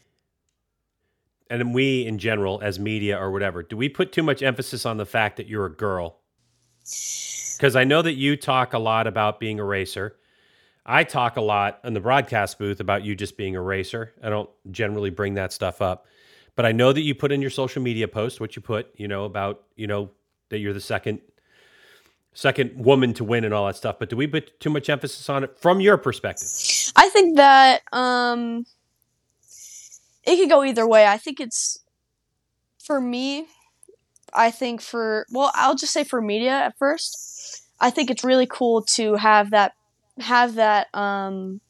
and we in general, as media or whatever, do we put too much emphasis on the fact that you're a girl? Because I know that you talk a lot about being a racer. I talk a lot in the broadcast booth about you just being a racer. I don't generally bring that stuff up. But I know that you put in your social media post what you put, you know, about, you know, that you're the second second woman to win and all that stuff. But do we put too much emphasis on it from your perspective? I think that um it could go either way. I think it's for me, I think for well, I'll just say for media at first. I think it's really cool to have that have that um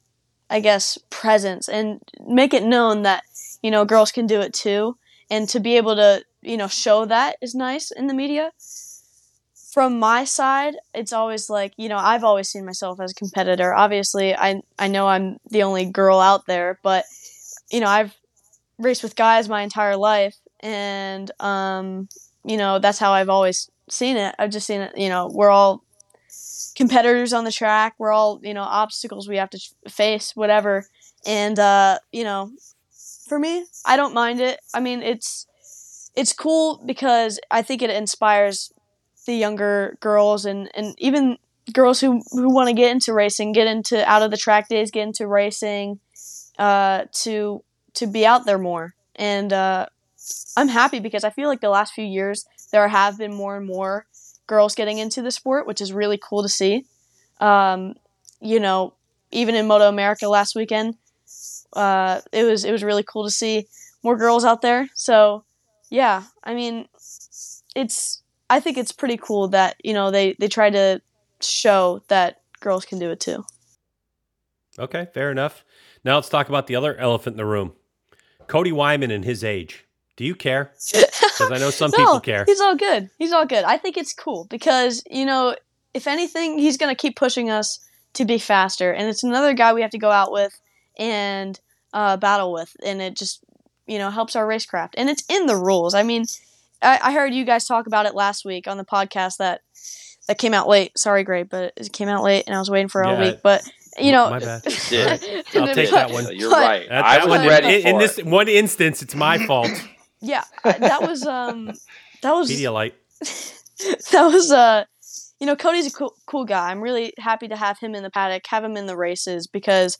I guess presence and make it known that you know girls can do it too and to be able to you know show that is nice in the media from my side it's always like you know i've always seen myself as a competitor obviously i i know i'm the only girl out there but you know i've raced with guys my entire life and um you know that's how i've always seen it i've just seen it you know we're all competitors on the track we're all you know obstacles we have to face whatever and uh you know for me. I don't mind it. I mean, it's it's cool because I think it inspires the younger girls and and even girls who who want to get into racing, get into out of the track days, get into racing, uh, to to be out there more. And uh, I'm happy because I feel like the last few years there have been more and more girls getting into the sport, which is really cool to see. Um, you know, even in Moto America last weekend, uh, it was it was really cool to see more girls out there. So yeah, I mean, it's I think it's pretty cool that you know they they try to show that girls can do it too. Okay, fair enough. Now let's talk about the other elephant in the room, Cody Wyman and his age. Do you care? Because I know some no, people care. He's all good. He's all good. I think it's cool because you know, if anything, he's going to keep pushing us to be faster, and it's another guy we have to go out with and uh, battle with, and it just you know helps our racecraft, and it's in the rules. I mean, I, I heard you guys talk about it last week on the podcast that that came out late. Sorry, great, but it came out late, and I was waiting for yeah, a week. But you know, my bad. yeah. I'll take that one. You're right. That, that I was ready. In, in this one instance, it's my fault. Yeah, that was um, that was Pedialyte. that was uh, you know, Cody's a cool, cool guy. I'm really happy to have him in the paddock, have him in the races because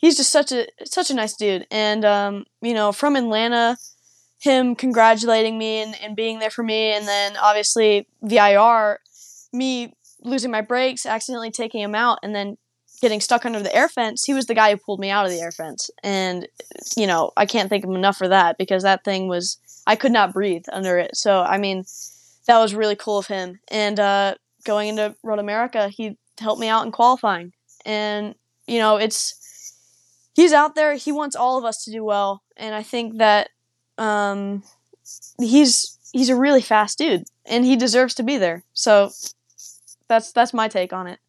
he's just such a such a nice dude. And um, you know, from Atlanta, him congratulating me and, and being there for me, and then obviously VIR, me losing my brakes, accidentally taking him out, and then getting stuck under the air fence. He was the guy who pulled me out of the air fence, and you know, I can't thank him enough for that because that thing was I could not breathe under it. So I mean, that was really cool of him. And uh, going into Road America, he helped me out in qualifying, and you know, it's he's out there. He wants all of us to do well, and I think that um, he's he's a really fast dude, and he deserves to be there. So that's that's my take on it.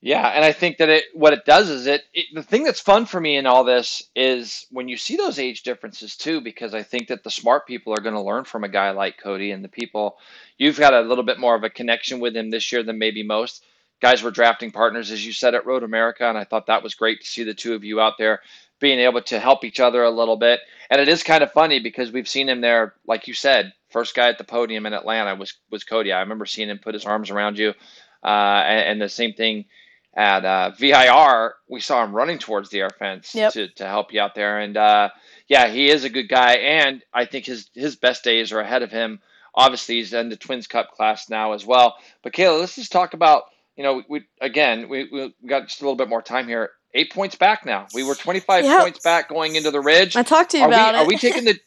Yeah, and I think that it what it does is it, it, the thing that's fun for me in all this is when you see those age differences too, because I think that the smart people are going to learn from a guy like Cody and the people you've got a little bit more of a connection with him this year than maybe most guys were drafting partners, as you said, at Road America. And I thought that was great to see the two of you out there being able to help each other a little bit. And it is kind of funny because we've seen him there, like you said, first guy at the podium in Atlanta was, was Cody. I remember seeing him put his arms around you. Uh, and, and, the same thing at uh, VIR, we saw him running towards the air fence yep. to, to help you out there. And uh, yeah, he is a good guy. And I think his, his best days are ahead of him. Obviously, he's in the Twins Cup class now as well. But Kayla, let's just talk about you know, we again we, we got just a little bit more time here. Eight points back now. We were 25 yep. points back going into the ridge. I talked to you are about we, it. Are we taking the?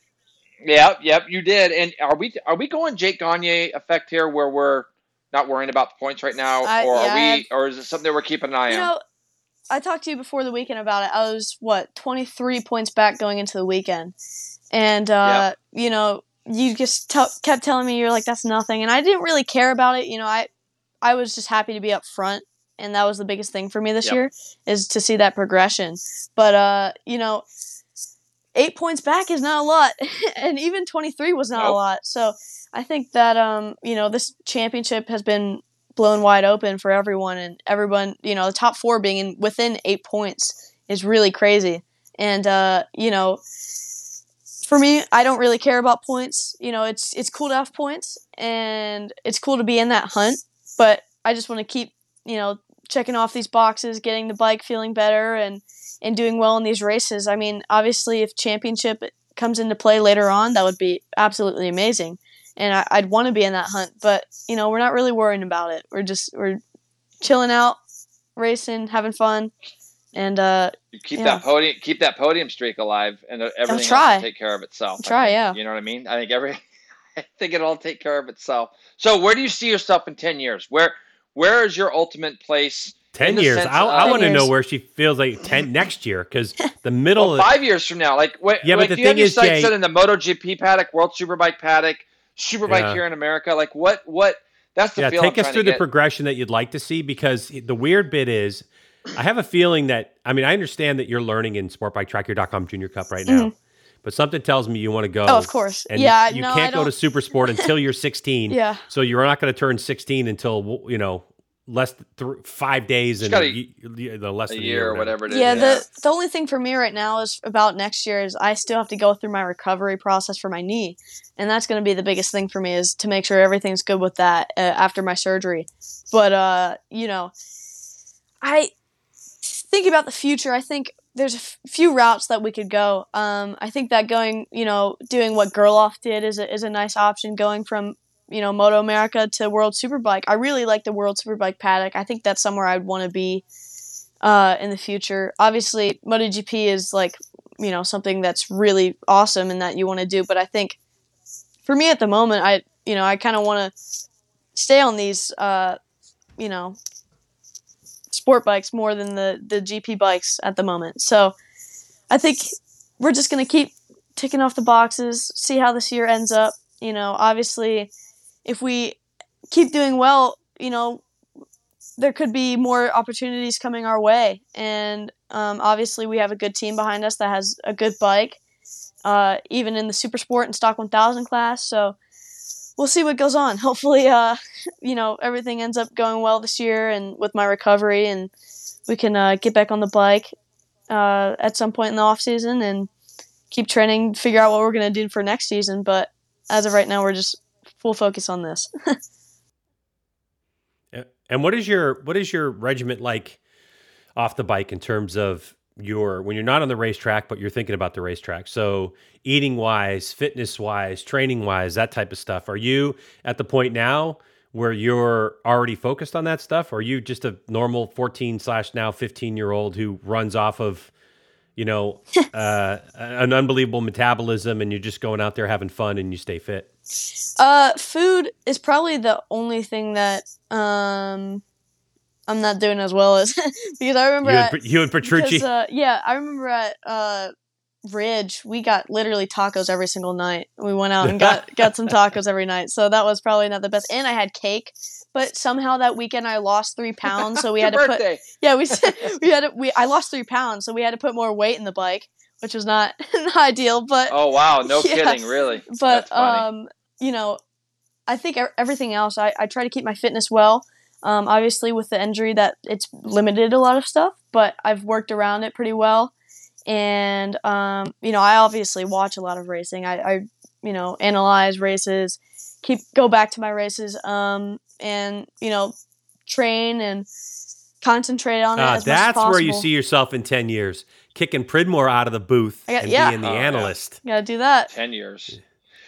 Yep, yep, you did. And are we are we going Jake Gagne effect here, where we're not worrying about the points right now, I, or yeah, are we, or is it something that we're keeping an eye you on? Know, I talked to you before the weekend about it. I was what 23 points back going into the weekend, and uh, yep. you know, you just t- kept telling me you're like that's nothing, and I didn't really care about it. You know, I I was just happy to be up front and that was the biggest thing for me this yep. year is to see that progression. But uh, you know, eight points back is not a lot, and even 23 was not nope. a lot. So I think that um, you know this championship has been blown wide open for everyone, and everyone you know the top four being in within eight points is really crazy. And uh, you know, for me, I don't really care about points. You know, it's it's cool to have points, and it's cool to be in that hunt. But I just want to keep you know checking off these boxes, getting the bike feeling better, and and doing well in these races. I mean, obviously, if championship comes into play later on, that would be absolutely amazing, and I, would want to be in that hunt. But you know, we're not really worrying about it. We're just we're chilling out, racing, having fun, and uh, keep yeah. that podium keep that podium streak alive, and everything try. will take care of itself. I'll try, yeah. You know what I mean? I think every I think it'll all take care of itself. So, where do you see yourself in ten years? Where where is your ultimate place? Ten years. I, I want to know where she feels like ten next year because the middle. well, five years from now, like what? Yeah, like, but the thing is, Jay, set in the MotoGP paddock, World Superbike paddock, Superbike yeah. here in America. Like what? What? That's the yeah. Take us through the progression that you'd like to see because the weird bit is, I have a feeling that I mean I understand that you're learning in SportbikeTrackGear.com Junior Cup right now. Mm-hmm. But something tells me you want to go. Oh, of course. And yeah, you no, can't go to Super Sport until you're 16. yeah. So you're not going to turn 16 until you know less th- five days and the less than a year, year or whatever it is. Yeah, yeah, the the only thing for me right now is about next year is I still have to go through my recovery process for my knee, and that's going to be the biggest thing for me is to make sure everything's good with that uh, after my surgery. But uh, you know, I think about the future. I think there's a f- few routes that we could go. Um, I think that going, you know, doing what Gerloff did is a, is a nice option. Going from you know, Moto America to World Superbike. I really like the World Superbike paddock. I think that's somewhere I'd want to be uh, in the future. Obviously, MotoGP is like, you know, something that's really awesome and that you want to do. But I think for me at the moment, I, you know, I kind of want to stay on these, uh, you know, sport bikes more than the, the GP bikes at the moment. So I think we're just going to keep ticking off the boxes, see how this year ends up. You know, obviously, if we keep doing well, you know, there could be more opportunities coming our way. And um, obviously, we have a good team behind us that has a good bike, uh, even in the super sport and stock 1000 class. So we'll see what goes on. Hopefully, uh, you know, everything ends up going well this year and with my recovery, and we can uh, get back on the bike uh, at some point in the off season and keep training, figure out what we're going to do for next season. But as of right now, we're just full focus on this. and what is your what is your regiment like off the bike in terms of your when you're not on the racetrack but you're thinking about the racetrack. So eating wise fitness wise training wise that type of stuff. Are you at the point now where you're already focused on that stuff? Or are you just a normal 14 slash now 15 year old who runs off of you know uh, an unbelievable metabolism and you're just going out there having fun and you stay fit? Uh, food is probably the only thing that um I'm not doing as well as because I remember you, at, and, you and Petrucci. Uh, yeah, I remember at uh Ridge, we got literally tacos every single night. We went out and got got some tacos every night. So that was probably not the best. And I had cake, but somehow that weekend I lost three pounds. So we had to birthday. put yeah we we had to, we I lost three pounds, so we had to put more weight in the bike, which was not, not ideal. But oh wow, no yeah. kidding, really. But um, you know, I think everything else, I, I try to keep my fitness well. Um, obviously, with the injury, that it's limited a lot of stuff, but I've worked around it pretty well. And um, you know, I obviously watch a lot of racing. I, I, you know, analyze races, keep go back to my races, um, and you know, train and concentrate on it. Uh, that's where you see yourself in ten years, kicking Pridmore out of the booth got, and yeah. being the oh, analyst. Yeah. Gotta do that. Ten years.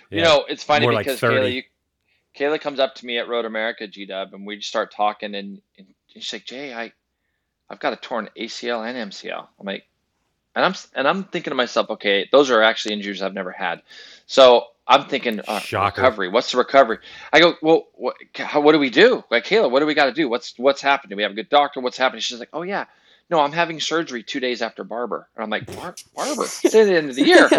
Yeah. You know, it's funny More because like Kayla, you, Kayla comes up to me at Road America G Dub, and we just start talking, and, and she's like, "Jay, I, I've got a torn ACL and MCL." I'm like, and I'm and I'm thinking to myself, okay, those are actually injuries I've never had. So I'm thinking, uh, recovery. What's the recovery? I go, well, what, how, what do we do? Like, Kayla, what do we got to do? What's what's happening? We have a good doctor. What's happening? She's like, oh yeah, no, I'm having surgery two days after Barber. And I'm like, Bar- Barber? It's at the end of the year.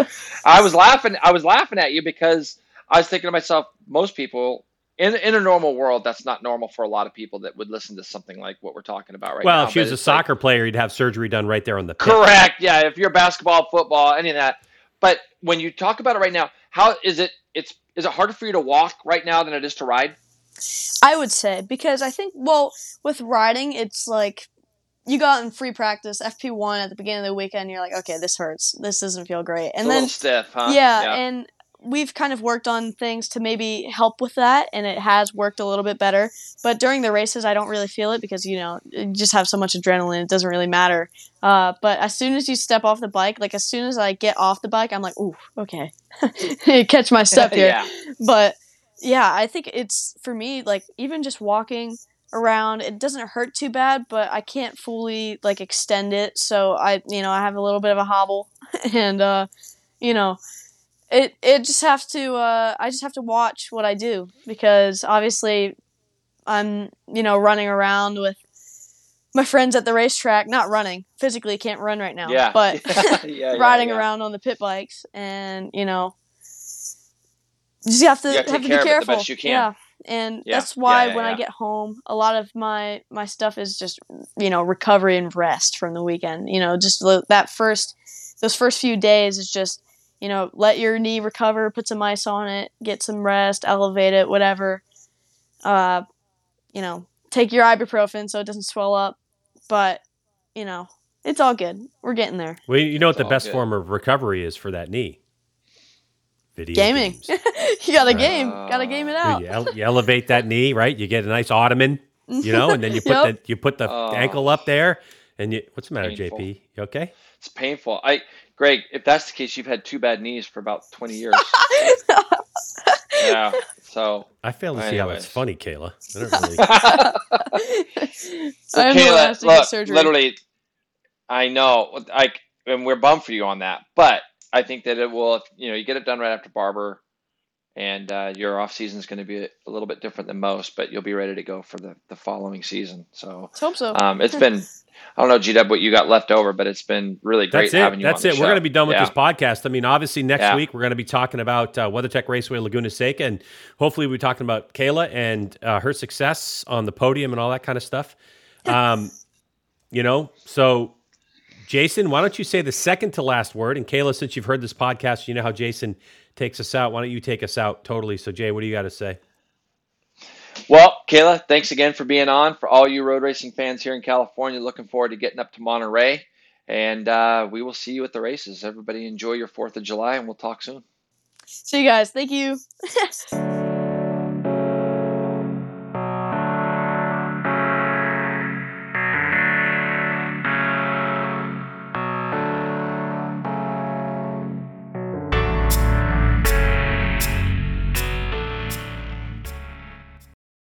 I was laughing. I was laughing at you because I was thinking to myself, most people in in a normal world, that's not normal for a lot of people that would listen to something like what we're talking about right well, now. Well, if she was a soccer like, player, you'd have surgery done right there on the pitch. correct. Yeah, if you're basketball, football, any of that. But when you talk about it right now, how is it? It's is it harder for you to walk right now than it is to ride? I would say because I think well with riding it's like you got in free practice FP one at the beginning of the weekend. You're like, okay, this hurts. This doesn't feel great. And It's a then little stiff, huh? yeah, and we've kind of worked on things to maybe help with that, and it has worked a little bit better. But during the races, I don't really feel it because you know you just have so much adrenaline; it doesn't really matter. Uh, but as soon as you step off the bike, like as soon as I get off the bike, I'm like, ooh, okay, catch my step here. yeah. But yeah, I think it's for me like even just walking around, it doesn't hurt too bad, but I can't fully like extend it. So I, you know, I have a little bit of a hobble, and uh, you know it it just have to uh, I just have to watch what I do because obviously I'm you know running around with my friends at the racetrack, not running physically can't run right now, Yeah. but yeah, yeah, riding around on the pit bikes and you know you just have to You have to be of it the careful. best you can. Yeah. And that's why when. I get home, a lot of my my stuff is just you know recovery and rest from the weekend. You know, just that first those first few days is just you know let your knee recover, put some ice on it, get some rest, elevate it, whatever. Uh, you know, take your ibuprofen so it doesn't swell up. But you know, it's all good. We're getting there. Well, you know what the best good. form of recovery is for that knee? Video Gaming. you got a Right. game. Got to game it out. you, ele- you elevate that knee, right? You get a nice ottoman, you know, and then you put Yep. the you put the Oh. ankle up there, and you. What's the matter, Painful. JP? You okay? It's painful. I, Greg, if that's the case, you've had two bad knees for about 20 years. yeah. So, I fail to see how that's Anyways. funny, Kayla. I don't really. so I am the Kayla, last to get look, surgery. literally, I know, like, and we're bummed for you on that, but I think that it will, if, you know, you get it done right after Barber, and uh, your off season is going to be a, a little bit different than most, but you'll be ready to go for the, the following season. So, Let's hope so. um, it's been, I don't know, GW, what you got left over, but it's been really great That's it. having you That's on it. the We're going to be done with Yeah. this podcast. I mean, obviously, next Yeah. week we're going to be talking about uh, WeatherTech Raceway Laguna Seca, and hopefully, we'll be talking about Kayla and uh, her success on the podium and all that kind of stuff. Um, you know, so Jason, why don't you say the second to last word? And Kayla, since you've heard this podcast, you know how Jason takes us out. Why don't you take us out totally? So, Jay, what do you got to say? Well, Kayla, thanks again for being on. For all you road racing fans here in California, looking forward to getting up to Monterey. And uh, we will see you at the races. Everybody enjoy your 4th of July, and we'll talk soon. See you guys. Thank you.